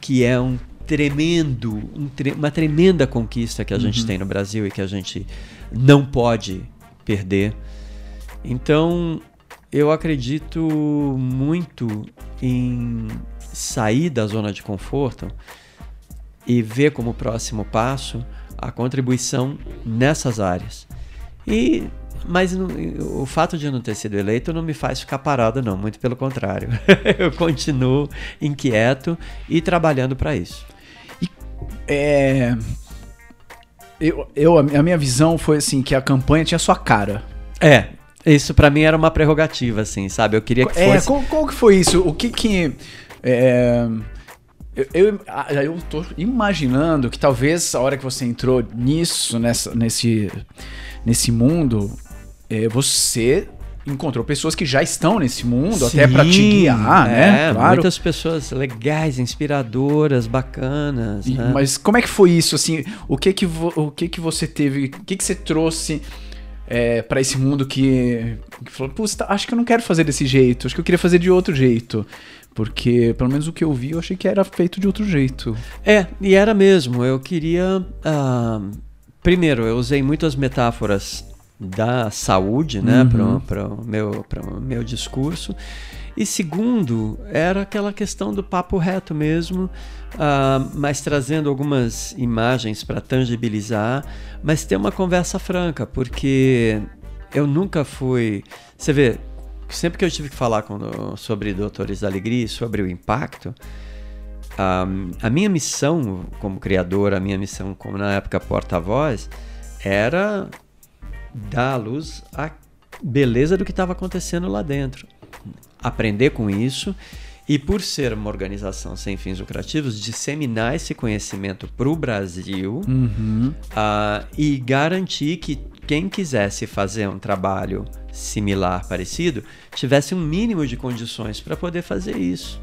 que é um tremendo, um tre uma tremenda conquista que a uhum. gente tem no Brasil e que a gente não pode perder. Então, eu acredito muito em sair da zona de conforto e ver como próximo passo a contribuição nessas áreas. E mas não, o fato de eu não ter sido eleito não me faz ficar parado, não. Muito pelo contrário. <laughs> eu continuo inquieto e trabalhando para isso. E, é, eu, eu, a minha visão foi assim, que a campanha tinha sua cara. É, isso para mim era uma prerrogativa, assim, sabe? Eu queria que é, fosse... É, qual, qual que foi isso? O que que... É, eu, eu, eu tô imaginando que talvez a hora que você entrou nisso, nessa, nesse, nesse mundo, é, você encontrou pessoas que já estão nesse mundo, Sim, até para te guiar, é, né? Claro. Muitas pessoas legais, inspiradoras, bacanas. E, né? Mas como é que foi isso? Assim, o que que, o que, que você teve, o que, que você trouxe é, para esse mundo que, que falou, Puxa, acho que eu não quero fazer desse jeito, acho que eu queria fazer de outro jeito. Porque, pelo menos o que eu vi, eu achei que era feito de outro jeito. É, e era mesmo. Eu queria. Uh, primeiro, eu usei muitas metáforas da saúde, né, uhum. para o meu, meu discurso. E segundo, era aquela questão do papo reto mesmo, uh, mas trazendo algumas imagens para tangibilizar, mas ter uma conversa franca, porque eu nunca fui. Você vê, sempre que eu tive que falar com, sobre Doutores da Alegria, sobre o impacto, um, a minha missão como criador, a minha missão como na época porta-voz, era dar à luz a beleza do que estava acontecendo lá dentro. Aprender com isso e, por ser uma organização sem fins lucrativos, disseminar esse conhecimento para o Brasil uhum. uh, e garantir que quem quisesse fazer um trabalho similar, parecido, tivesse um mínimo de condições para poder fazer isso.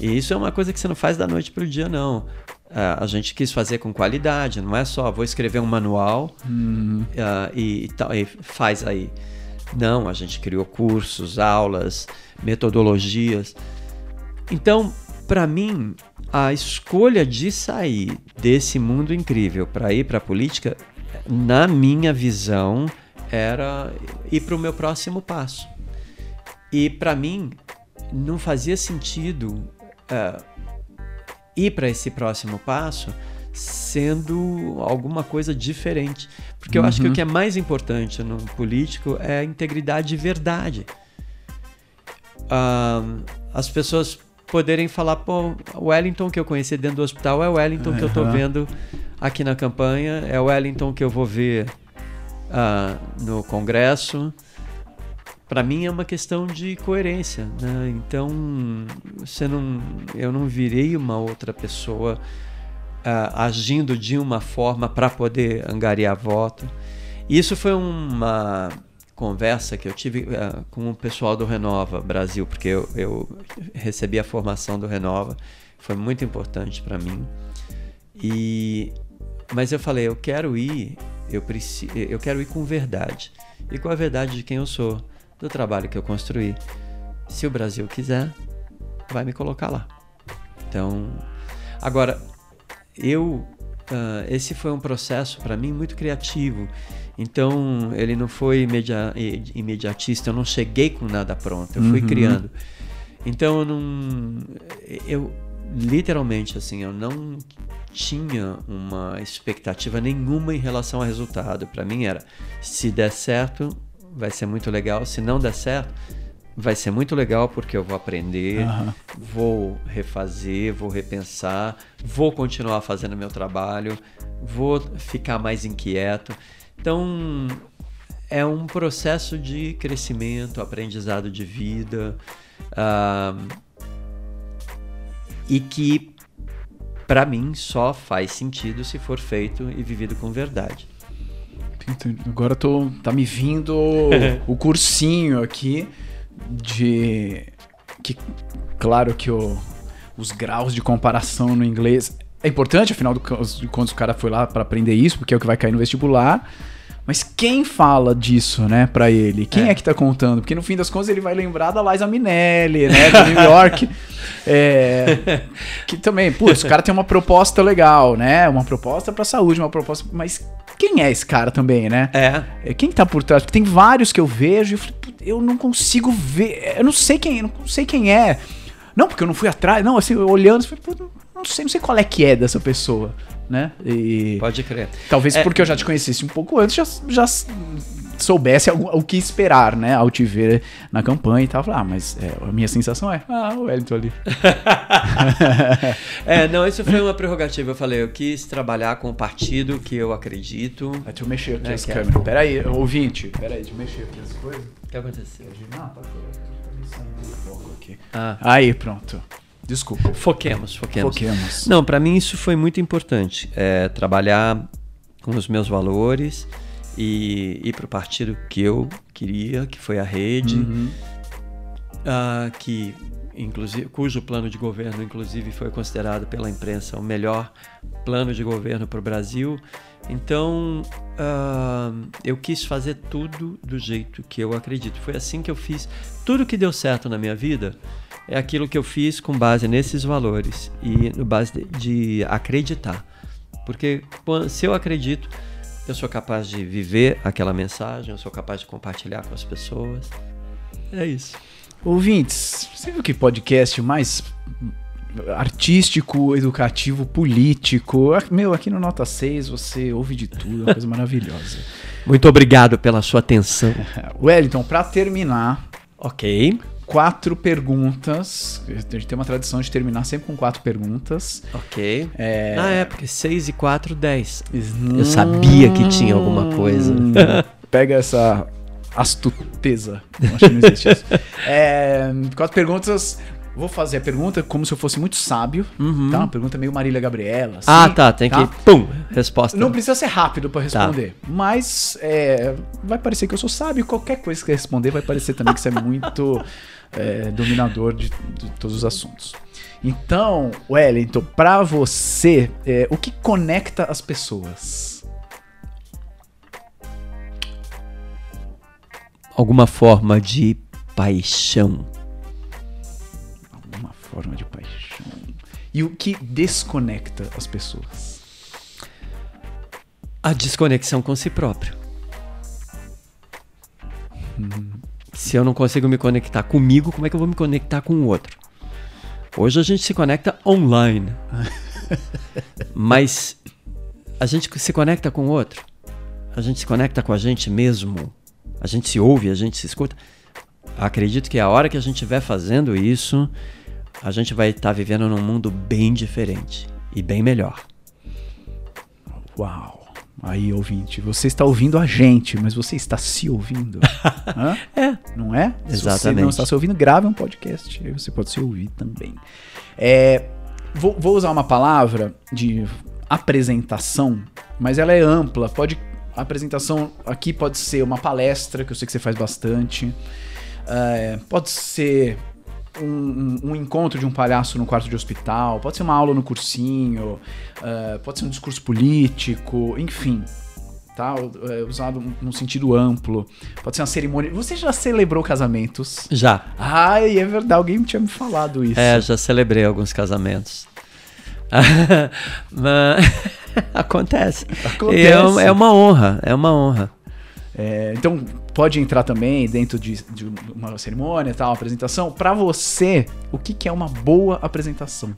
E isso é uma coisa que você não faz da noite para o dia, não. Uh, a gente quis fazer com qualidade, não é só vou escrever um manual uhum. uh, e, e, e faz aí. Não, a gente criou cursos, aulas, metodologias. Então, para mim, a escolha de sair desse mundo incrível para ir para a política, na minha visão, era ir para o meu próximo passo. E para mim não fazia sentido uh, ir para esse próximo passo sendo alguma coisa diferente. Porque eu acho que o que é mais importante no político é a integridade e verdade. Ah, as pessoas poderem falar, pô, o Wellington que eu conheci dentro do hospital é o Wellington que eu tô vendo aqui na campanha, é o Wellington que eu vou ver ah, no Congresso. Para mim é uma questão de coerência, né? Então, você não, eu não virei uma outra pessoa agindo de uma forma para poder angariar voto. Isso foi uma conversa que eu tive ah, com o pessoal do Renova Brasil, porque eu, eu recebi a formação do Renova, foi muito importante para mim. E mas eu falei, eu quero ir, eu preciso, eu quero ir com verdade. E com a verdade de quem eu sou, do trabalho que eu construí. Se o Brasil quiser, vai me colocar lá. Então, agora eu ah, esse foi um processo para mim muito criativo. Então, ele não foi imedia- imediatista, eu não cheguei com nada pronto, eu fui Uhum. criando. Então, eu não eu literalmente assim, eu não tinha uma expectativa nenhuma em relação ao resultado. Para mim era, se der certo, vai ser muito legal, se não der certo, vai ser muito legal porque eu vou aprender, Aham. vou refazer, vou repensar, vou continuar fazendo meu trabalho, vou ficar mais inquieto. Então, é um processo de crescimento, aprendizado de vida, ah, e que, para mim, só faz sentido se for feito e vivido com verdade. Agora tô, tá me vindo <laughs> o cursinho aqui de. Que, claro que o, os graus de comparação no inglês é importante, afinal de contas o cara foi lá pra aprender isso, porque é o que vai cair no vestibular. Mas quem fala disso, né, pra ele? Quem é. É. que tá contando? Porque no fim das contas ele vai lembrar da Liza Minelli, né, do New York. <laughs> É, que também, putz, o cara tem uma proposta legal, né? Uma proposta pra saúde, uma proposta. Mas quem é esse cara também, né? É, É, Quem tá por trás? Porque tem vários que eu vejo e eu, falei, "Puta, eu não consigo ver. Eu não sei quem, eu não sei quem é. Não, porque eu não fui atrás. Não, assim, olhando, eu falei, "Puta, não sei, não sei qual é que é dessa pessoa, né? E pode crer. talvez É. porque eu já te conhecesse um pouco antes, já, já soubesse o que esperar, né? Ao te ver na campanha e tal. Falei, ah, mas é, a minha sensação é, ah, o Wellington ali. <laughs> É, não, isso foi uma <laughs> prerrogativa. Eu falei, eu quis trabalhar com o partido que eu acredito. Aí, deixa eu mexer aqui É, as é. câmeras. Pera aí, ouvinte, pera aí, deixa eu mexer aqui as coisas. O que aconteceu? Tá um pouco aqui. Ah, Aí, pronto. Desculpa. foquemos, foquemos. Foquemos. Não, para mim isso foi muito importante. É, trabalhar com os meus valores e ir para o partido que eu queria, que foi a rede, Uhum. ah, que inclusive cujo plano de governo inclusive foi considerado pela imprensa o melhor plano de governo para o Brasil. Então ah, eu quis fazer tudo do jeito que eu acredito. Foi assim que eu fiz tudo que deu certo na minha vida. É aquilo que eu fiz com base nesses valores e no base de, de acreditar. Porque se eu acredito, eu sou capaz de viver aquela mensagem, eu sou capaz de compartilhar com as pessoas. É isso. Ouvintes, você viu que podcast mais artístico, educativo, político? Meu, aqui no Nota 6 você ouve de tudo, é uma coisa maravilhosa. <laughs> Muito obrigado pela sua atenção. <laughs> Wellington, pra terminar, Ok. Quatro perguntas. A gente tem uma tradição de terminar sempre com quatro perguntas. Ok. É... Na época, 6 e 4, 10. Hum, Eu sabia que tinha alguma coisa. <laughs> Pega essa astuteza. Acho que não existe isso. <laughs> É, quatro perguntas. Vou fazer a pergunta como se eu fosse muito sábio. Tá? Uma pergunta meio Marília Gabriela. assim, Uhum. ah, tá. Tem que. Pum! Resposta. Não precisa ser rápido pra Tá. responder. Mas é, vai parecer que eu sou sábio. Qualquer coisa que responder vai parecer também que você é muito é, dominador de, de todos os assuntos. Então, Wellington, pra você, é, o que conecta as pessoas? Alguma forma de paixão. Alguma forma de paixão. E o que desconecta as pessoas? A desconexão com si próprio. Se eu não consigo me conectar comigo, como é que eu vou me conectar com o outro? Hoje a gente se conecta online. <laughs> Mas a gente se conecta com o outro, a gente se conecta com a gente mesmo, a gente se ouve, a gente se escuta. Acredito que a hora que a gente estiver fazendo isso, a gente vai estar tá vivendo num mundo bem diferente e bem melhor. Uau! Aí, ouvinte, você está ouvindo a gente, mas você está se ouvindo? <laughs> é. Não é? Exatamente. Se você não está se ouvindo, grave um podcast. Aí você pode se ouvir também. É, vou, vou usar uma palavra de apresentação, mas ela é ampla. Pode. A apresentação aqui pode ser uma palestra, que eu sei que você faz bastante. É, pode ser um, um, encontro de um palhaço no quarto de hospital, pode ser uma aula no cursinho, uh, pode ser um discurso político, enfim. Tá? É, usado num sentido amplo. Pode ser uma cerimônia. Você já celebrou casamentos? Já. Ai, é verdade, alguém tinha me falado isso. É, já celebrei alguns casamentos. <laughs> <laughs> Acontece. Acontece. É, é uma honra, é uma honra. É, então, pode entrar também dentro de, de uma cerimônia, tal, uma apresentação. Para você, o que, que é uma boa apresentação?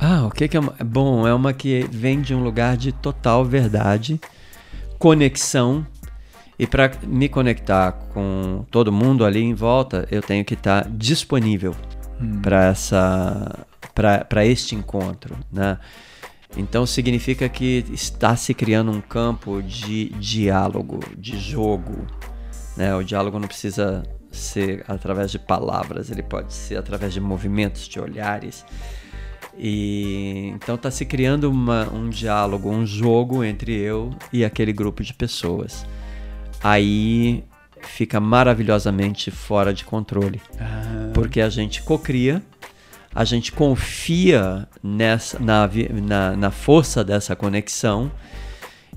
Ah, o que, que é uma, bom? É uma que vem de um lugar de total verdade, conexão. E para me conectar com todo mundo ali em volta, eu tenho que estar tá disponível hum. para essa para este encontro, né? Então significa que está se criando um campo de diálogo, de jogo. Né? O diálogo não precisa ser através de palavras, ele pode ser através de movimentos, de olhares. E então está se criando uma, um diálogo, um jogo entre eu e aquele grupo de pessoas. Aí fica maravilhosamente fora de controle, ah. porque a gente cocria a gente confia nessa, na, na, na força dessa conexão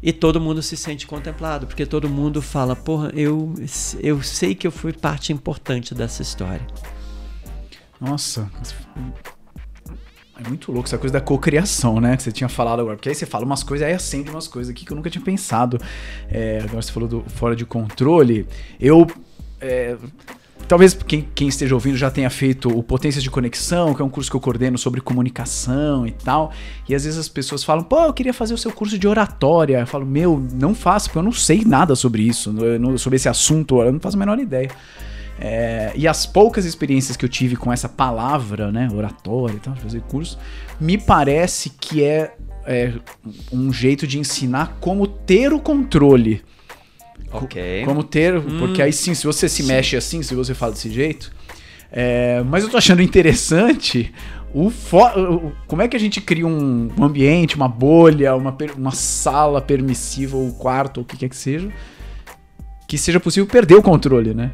e todo mundo se sente contemplado, porque todo mundo fala, porra, eu, eu sei que eu fui parte importante dessa história. Nossa, é muito louco essa coisa da cocriação, né? Que você tinha falado agora. Porque aí você fala umas coisas, aí acende umas coisas aqui que eu nunca tinha pensado. É, agora você falou do fora de controle. Eu. É, Talvez quem, quem, esteja ouvindo já tenha feito o Potências de Conexão, que é um curso que eu coordeno sobre comunicação e tal. E às vezes as pessoas falam, pô, eu queria fazer o seu curso de oratória. Eu falo, meu, não faço, porque eu não sei nada sobre isso, sobre esse assunto, eu não faço a menor ideia. É, e as poucas experiências que eu tive com essa palavra, né, oratória e tal, fazer curso, me parece que é, é um jeito de ensinar como ter o controle Ok. Como ter, hum. porque aí sim, se você se sim. mexe assim, se você fala desse jeito. É, mas eu tô achando interessante o como é que a gente cria um, ambiente, uma bolha, uma, uma sala permissiva, ou quarto, ou o que quer que seja, que seja possível perder o controle, né?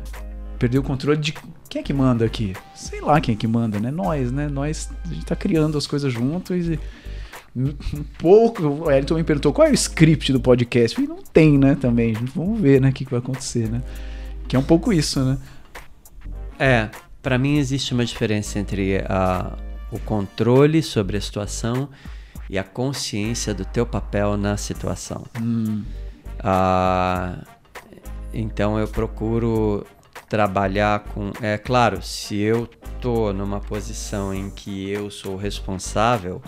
Perder o controle de quem é que manda aqui? Sei lá quem é que manda, né? Nós, né? Nós, a gente tá criando as coisas juntos e um pouco. O Elton me perguntou qual é o script do podcast. Falei, não tem, né? Também. Vamos ver, né? O que, que vai acontecer, né? Que é um pouco isso, né? É, para mim existe uma diferença entre a, o controle sobre a situação e a consciência do teu papel na situação. Hum. Ah, então eu procuro trabalhar com. É claro, se eu tô numa posição em que eu sou responsável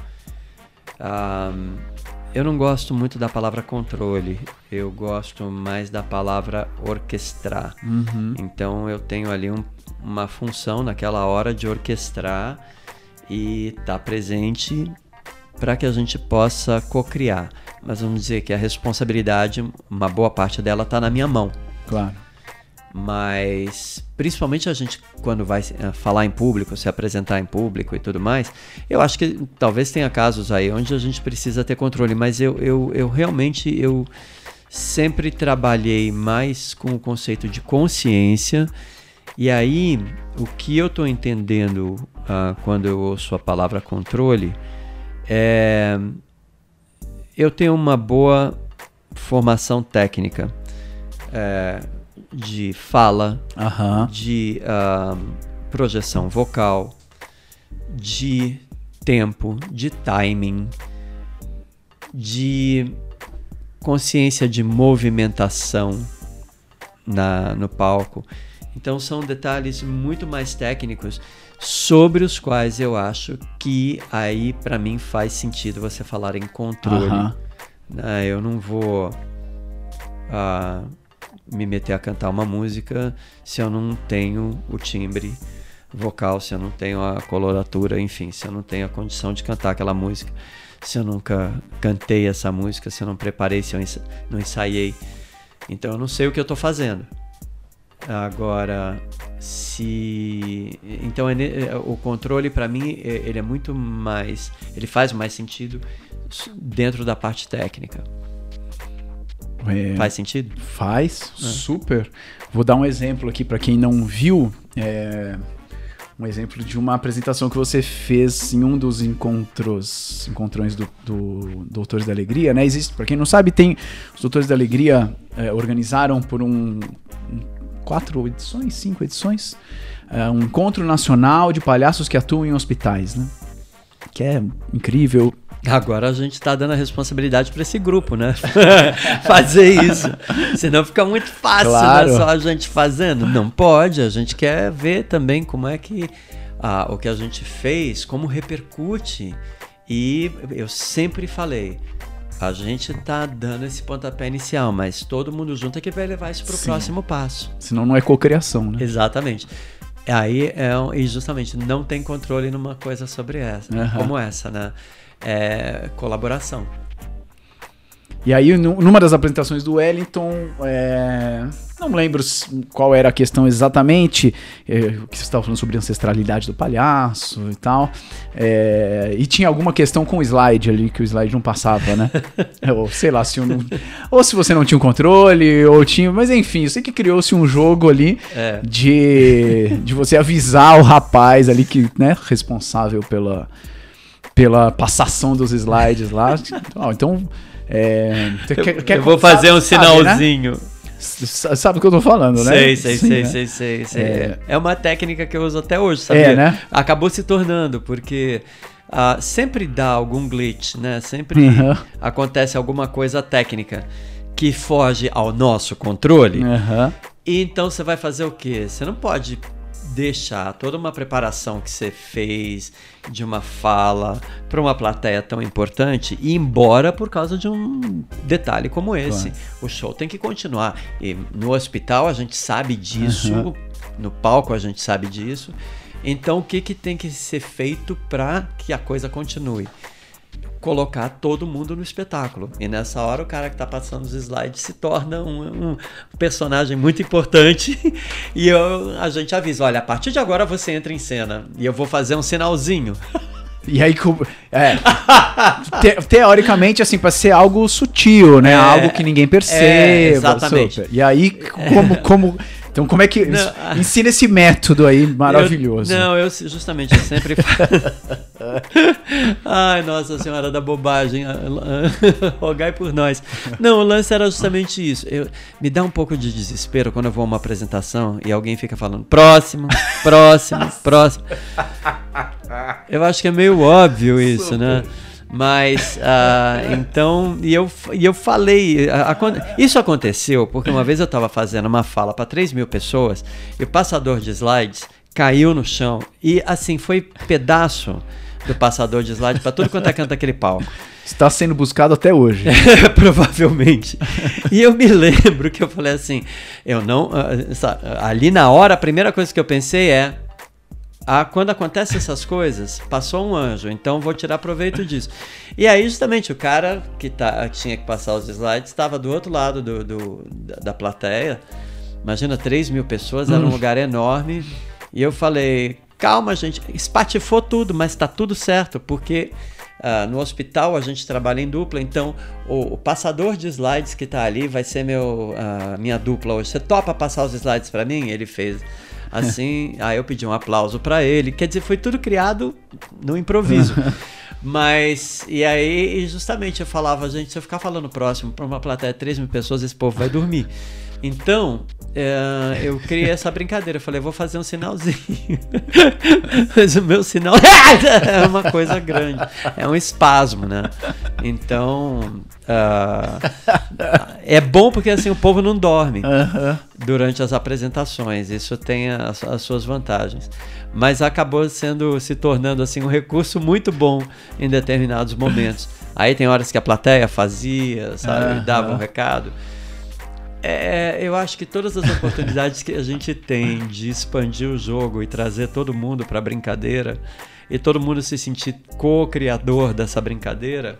um, eu não gosto muito da palavra controle, eu gosto mais da palavra orquestrar. Uhum. Então eu tenho ali um, uma função naquela hora de orquestrar e estar tá presente para que a gente possa co-criar. Mas vamos dizer que a responsabilidade, uma boa parte dela está na minha mão. Claro. Mas principalmente a gente quando vai eh, falar em público, se apresentar em público e tudo mais, eu acho que talvez tenha casos aí onde a gente precisa ter controle, mas eu, eu, eu realmente eu sempre trabalhei mais com o conceito de consciência e aí o que eu estou entendendo uh, quando eu ouço a palavra controle é eu tenho uma boa formação técnica. É, de fala, de uh, projeção vocal, de tempo, de timing, de consciência de movimentação na, no palco. Então são detalhes muito mais técnicos sobre os quais eu acho que aí para mim faz sentido você falar em controle. Né? Eu não vou uh, me meter a cantar uma música se eu não tenho o timbre vocal, se eu não tenho a coloratura, enfim, se eu não tenho a condição de cantar aquela música, se eu nunca cantei essa música, se eu não preparei, se eu não ensaiei. Então eu não sei o que eu estou fazendo. Agora, se então é, o controle para mim é, ele é muito mais, ele faz mais sentido dentro da parte técnica. É, faz sentido? Faz, é. super. Vou dar um exemplo aqui para quem não viu. É, um exemplo de uma apresentação que você fez em um dos encontros, encontrões do, do Doutores da Alegria, né? Existe, para quem não sabe, tem os Doutores da Alegria é, organizaram por um, um, quatro edições, cinco edições, é, um encontro nacional de palhaços que atuam em hospitais, né? Que é incrível. Agora a gente está dando a responsabilidade para esse grupo, né? <laughs> Fazer isso. Senão fica muito fácil, né? claro. né? Só a gente fazendo. Não pode, a gente quer ver também como é que ah, o que a gente fez, como repercute. E eu sempre falei, a gente tá dando esse pontapé inicial, mas todo mundo junto é que vai levar isso para o próximo passo. Senão não é cocriação, né? Exatamente. Aí é e justamente não tem controle numa coisa sobre essa, uhum. como essa, né? É, colaboração. E aí, numa das apresentações do Wellington, é, não lembro qual era a questão exatamente, é, que você estava falando sobre ancestralidade do palhaço e tal, é, e tinha alguma questão com o slide ali, que o slide não passava, né? <laughs> ou sei lá, se não, ou se você não tinha um controle, ou tinha, mas enfim, eu sei que criou-se um jogo ali é. de, de você avisar o rapaz ali que, né, responsável pela pela passação dos slides lá. então, é, quer, quer, eu vou fazer sabe, um sinalzinho. Sabe, né? sabe o que eu tô falando, né? Sei, sei, Sim, sei, né? sei, sei, sei. É... é uma técnica que eu uso até hoje, sabia? É, né? Acabou se tornando, porque uh, sempre dá algum glitch, né? Sempre uhum. acontece alguma coisa técnica que foge ao nosso controle. Uhum. E então você vai fazer o quê? Você não pode deixar toda uma preparação que você fez de uma fala para uma plateia tão importante ir embora por causa de um detalhe como esse. Claro. O show tem que continuar. E no hospital a gente sabe disso, uhum. no palco a gente sabe disso. Então o que, que tem que ser feito para que a coisa continue? Colocar todo mundo no espetáculo. E nessa hora o cara que está passando os slides se torna um, um personagem muito importante <laughs> e eu, a gente avisa, olha, a partir de agora você entra em cena e eu vou fazer um sinalzinho. E aí, é, te, teoricamente, assim, para ser algo sutil, né? É, algo que ninguém perceba. É, exatamente. Super. E aí, como, como então, como é que. Não, ensina esse método aí maravilhoso. Eu, não, eu justamente eu sempre. <laughs> Ai, Nossa Senhora da Bobagem. <laughs> Rogai por nós. Não, o lance era justamente isso. Eu, me dá um pouco de desespero quando eu vou a uma apresentação e alguém fica falando próximo, próximo, próximo. Eu acho que é meio óbvio isso, né? Mas, uh, <laughs> então, e eu, e eu falei, a, a, isso aconteceu porque uma vez eu estava fazendo uma fala para 3 mil pessoas e o passador de slides caiu no chão e, assim, foi pedaço do passador de slides para tudo quanto é canto daquele palco. Está sendo buscado até hoje. <laughs> Provavelmente. E eu me lembro que eu falei assim, eu não, uh, ali na hora, a primeira coisa que eu pensei é, ah, quando acontecem essas coisas, passou um anjo, então vou tirar proveito disso. E aí, justamente, o cara que tá, tinha que passar os slides estava do outro lado do, do, da plateia. Imagina, 3 mil pessoas, era um hum. lugar enorme. E eu falei: calma, gente, espatifou tudo, mas está tudo certo, porque Uh, no hospital a gente trabalha em dupla, então o, o passador de slides que está ali vai ser meu, uh, minha dupla hoje. Você topa passar os slides para mim? Ele fez assim. aí eu pedi um aplauso para ele. Quer dizer, foi tudo criado no improviso. <laughs> Mas, e aí, justamente eu falava, gente, se eu ficar falando próximo para uma plateia de 3 mil pessoas, esse povo vai dormir. Então, é, eu criei essa brincadeira. Eu falei, vou fazer um sinalzinho. <laughs> Mas o meu sinal <laughs> é uma coisa grande. É um espasmo, né? Então, Uh, é bom porque assim o povo não dorme durante as apresentações. Isso tem as, as suas vantagens. Mas acabou sendo se tornando assim um recurso muito bom em determinados momentos. Aí tem horas que a plateia fazia, sabe, dava um recado. É, eu acho que todas as oportunidades que a gente tem de expandir o jogo e trazer todo mundo para a brincadeira e todo mundo se sentir co-criador dessa brincadeira,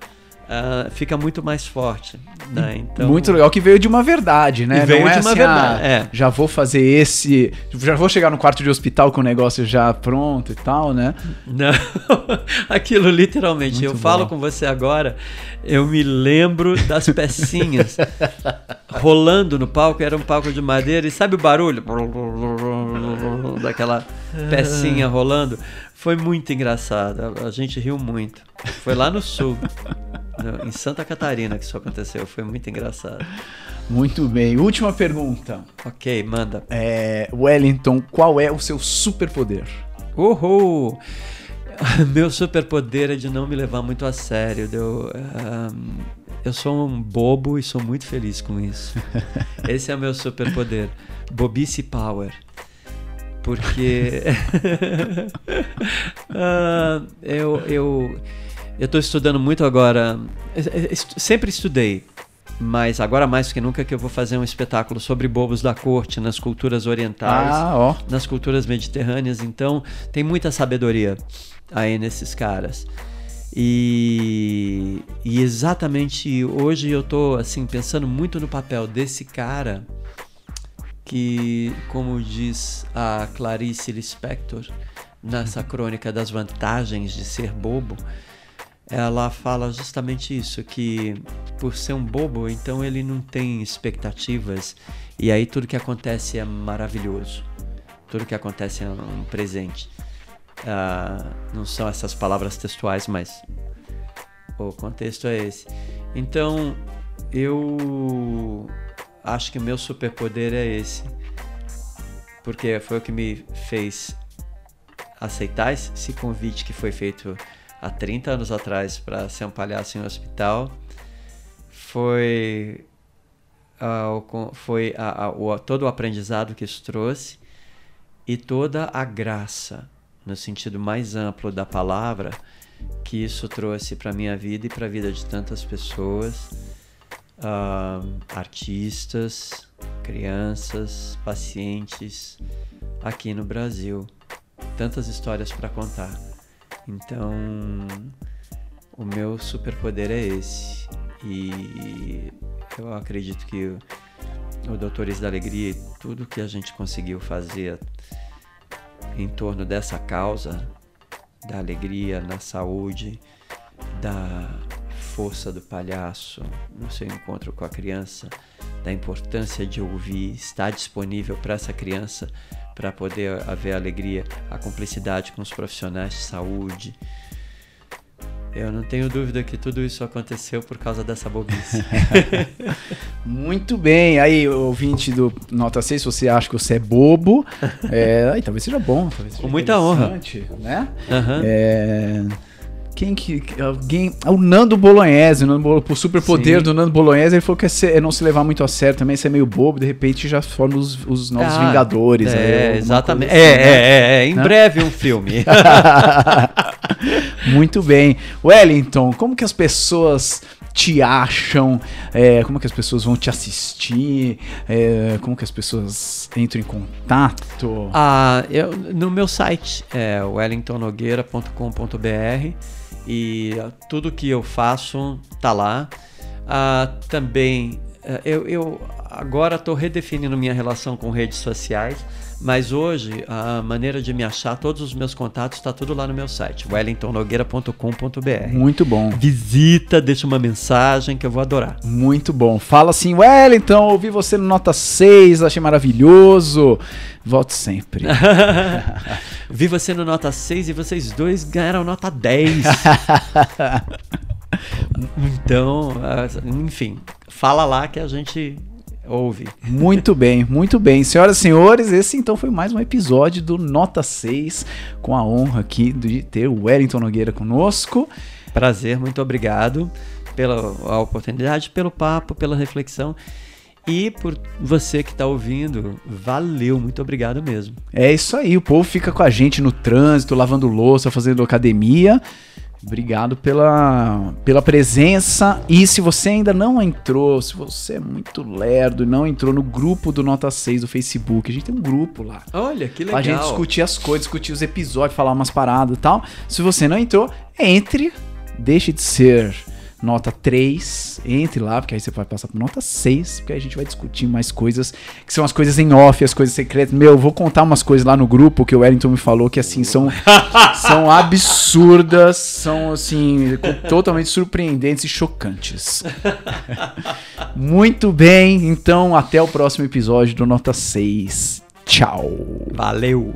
ah, fica muito mais forte. Né? Então, Muito legal que veio de uma verdade, né? Veio Não é de uma assim, verdade, ah, é. Já vou fazer esse. Já vou chegar no quarto de hospital com o negócio já pronto e tal, né? Não, <laughs> aquilo literalmente. Muito eu falo bom. com você agora, eu me lembro das pecinhas rolando no palco. Era um palco de madeira e sabe o barulho <laughs> daquela <laughs> pecinha rolando? Foi muito engraçado. A, a gente riu muito. Foi lá no sul, no- em Santa Catarina que isso aconteceu. Foi muito engraçado. Muito bem. Última pergunta. Ok, manda. É, Wellington, qual é o seu superpoder? Uhul! <laughs> Meu superpoder é de não me levar muito a sério. Eu, ahn, eu sou um bobo e sou muito feliz com isso. <laughs> Esse é o meu superpoder. Bobice Power. Porque <laughs> Ah, eu, eu, eu tô estudando muito agora. Est- Sempre estudei, mas agora mais que nunca que eu vou fazer um espetáculo sobre bobos da corte nas culturas orientais Ah, ó. nas culturas mediterrâneas, então tem muita sabedoria aí nesses caras. E, e exatamente hoje eu tô assim pensando muito no papel desse cara que, como diz a Clarice Lispector nessa crônica das vantagens de ser bobo, ela fala justamente isso, que por ser um bobo, então ele não tem expectativas e aí tudo que acontece é maravilhoso. Tudo que acontece é um presente. Ah, não são essas palavras textuais, mas o contexto é esse. Então, eu acho que o meu superpoder é esse. Porque foi o que me fez aceitar esse convite que foi feito há 30 anos atrás para ser um palhaço em um hospital. Foi, con- foi a- a- o- todo o aprendizado que isso trouxe e toda a graça, no sentido mais amplo da palavra, que isso trouxe para minha vida e para a vida de tantas pessoas, ah, artistas, crianças, pacientes aqui no Brasil. Tantas histórias para contar. Então, o meu superpoder é esse. E eu acredito que o Doutores da Alegria e tudo que a gente conseguiu fazer em torno dessa causa, da alegria na saúde, da força do palhaço no seu encontro com a criança, da importância de ouvir, estar disponível para essa criança para poder haver alegria, a cumplicidade com os profissionais de saúde. Eu não tenho dúvida que tudo isso aconteceu por causa dessa bobice. <laughs> Muito bem. Aí, ouvinte do Nota 6, se você acha que você é bobo, é, aí, talvez seja bom. Talvez seja Com muita honra. Né? Aham. É, Quem que. Alguém. ah, O Nando Bolognese, o, Nando Bolo- o superpoder do Nando Bolognese, ele falou que é, ser- é não se levar muito a sério também, ser meio bobo, de repente já forma os, os novos Ah, Vingadores. É, alguma exatamente. assim, é, né? é, é, é, em Né? breve um filme. <laughs> Muito bem. Wellington, como que as pessoas te acham? É, como que as pessoas vão te assistir? É, como que as pessoas entram em contato? Ah, eu, no meu site é wellingtonnogueira.com.br e tudo que eu faço tá lá. Ah, também eh, eu, eu agora estou redefinindo minha relação com redes sociais, mas hoje a maneira de me achar, todos os meus contatos, está tudo lá no meu site, wellingtonnogueira.com.br. Muito bom. Visita, deixa uma mensagem que eu vou adorar. Muito bom. Fala assim, Wellington, ouvi você no Nota 6, achei maravilhoso. Volte sempre. <laughs> <laughs> Vi você no nota 6 e vocês dois ganharam nota 10. <laughs> então, ah, enfim, fala lá que a gente ouve. Muito bem, muito bem. Senhoras e senhores, esse então foi mais um episódio do Nota 6, com a honra aqui de ter o Wellington Nogueira conosco. Prazer, muito obrigado. pela oportunidade, pelo papo, pela reflexão. E por você que está ouvindo, valeu, muito obrigado mesmo. É isso aí, o povo fica com a gente no trânsito, lavando louça, fazendo academia. Obrigado pela, pela presença. E se você ainda não entrou, se você é muito lerdo e não entrou no grupo do Nota 6 do Facebook, a gente tem um grupo lá. Olha, que legal. Pra gente discutir as coisas, discutir os episódios, falar umas paradas e tal. Se você não entrou, entre, deixe de ser nota 3, entre lá, porque aí você vai passar por nota 6, porque aí a gente vai discutir mais coisas, que são as coisas em off, as coisas secretas. Meu, eu vou contar umas coisas lá no grupo que o Wellington me falou que assim são <laughs> são absurdas, são assim totalmente surpreendentes e chocantes. <laughs> Muito bem, então até o próximo episódio do Nota 6. Tchau. Valeu.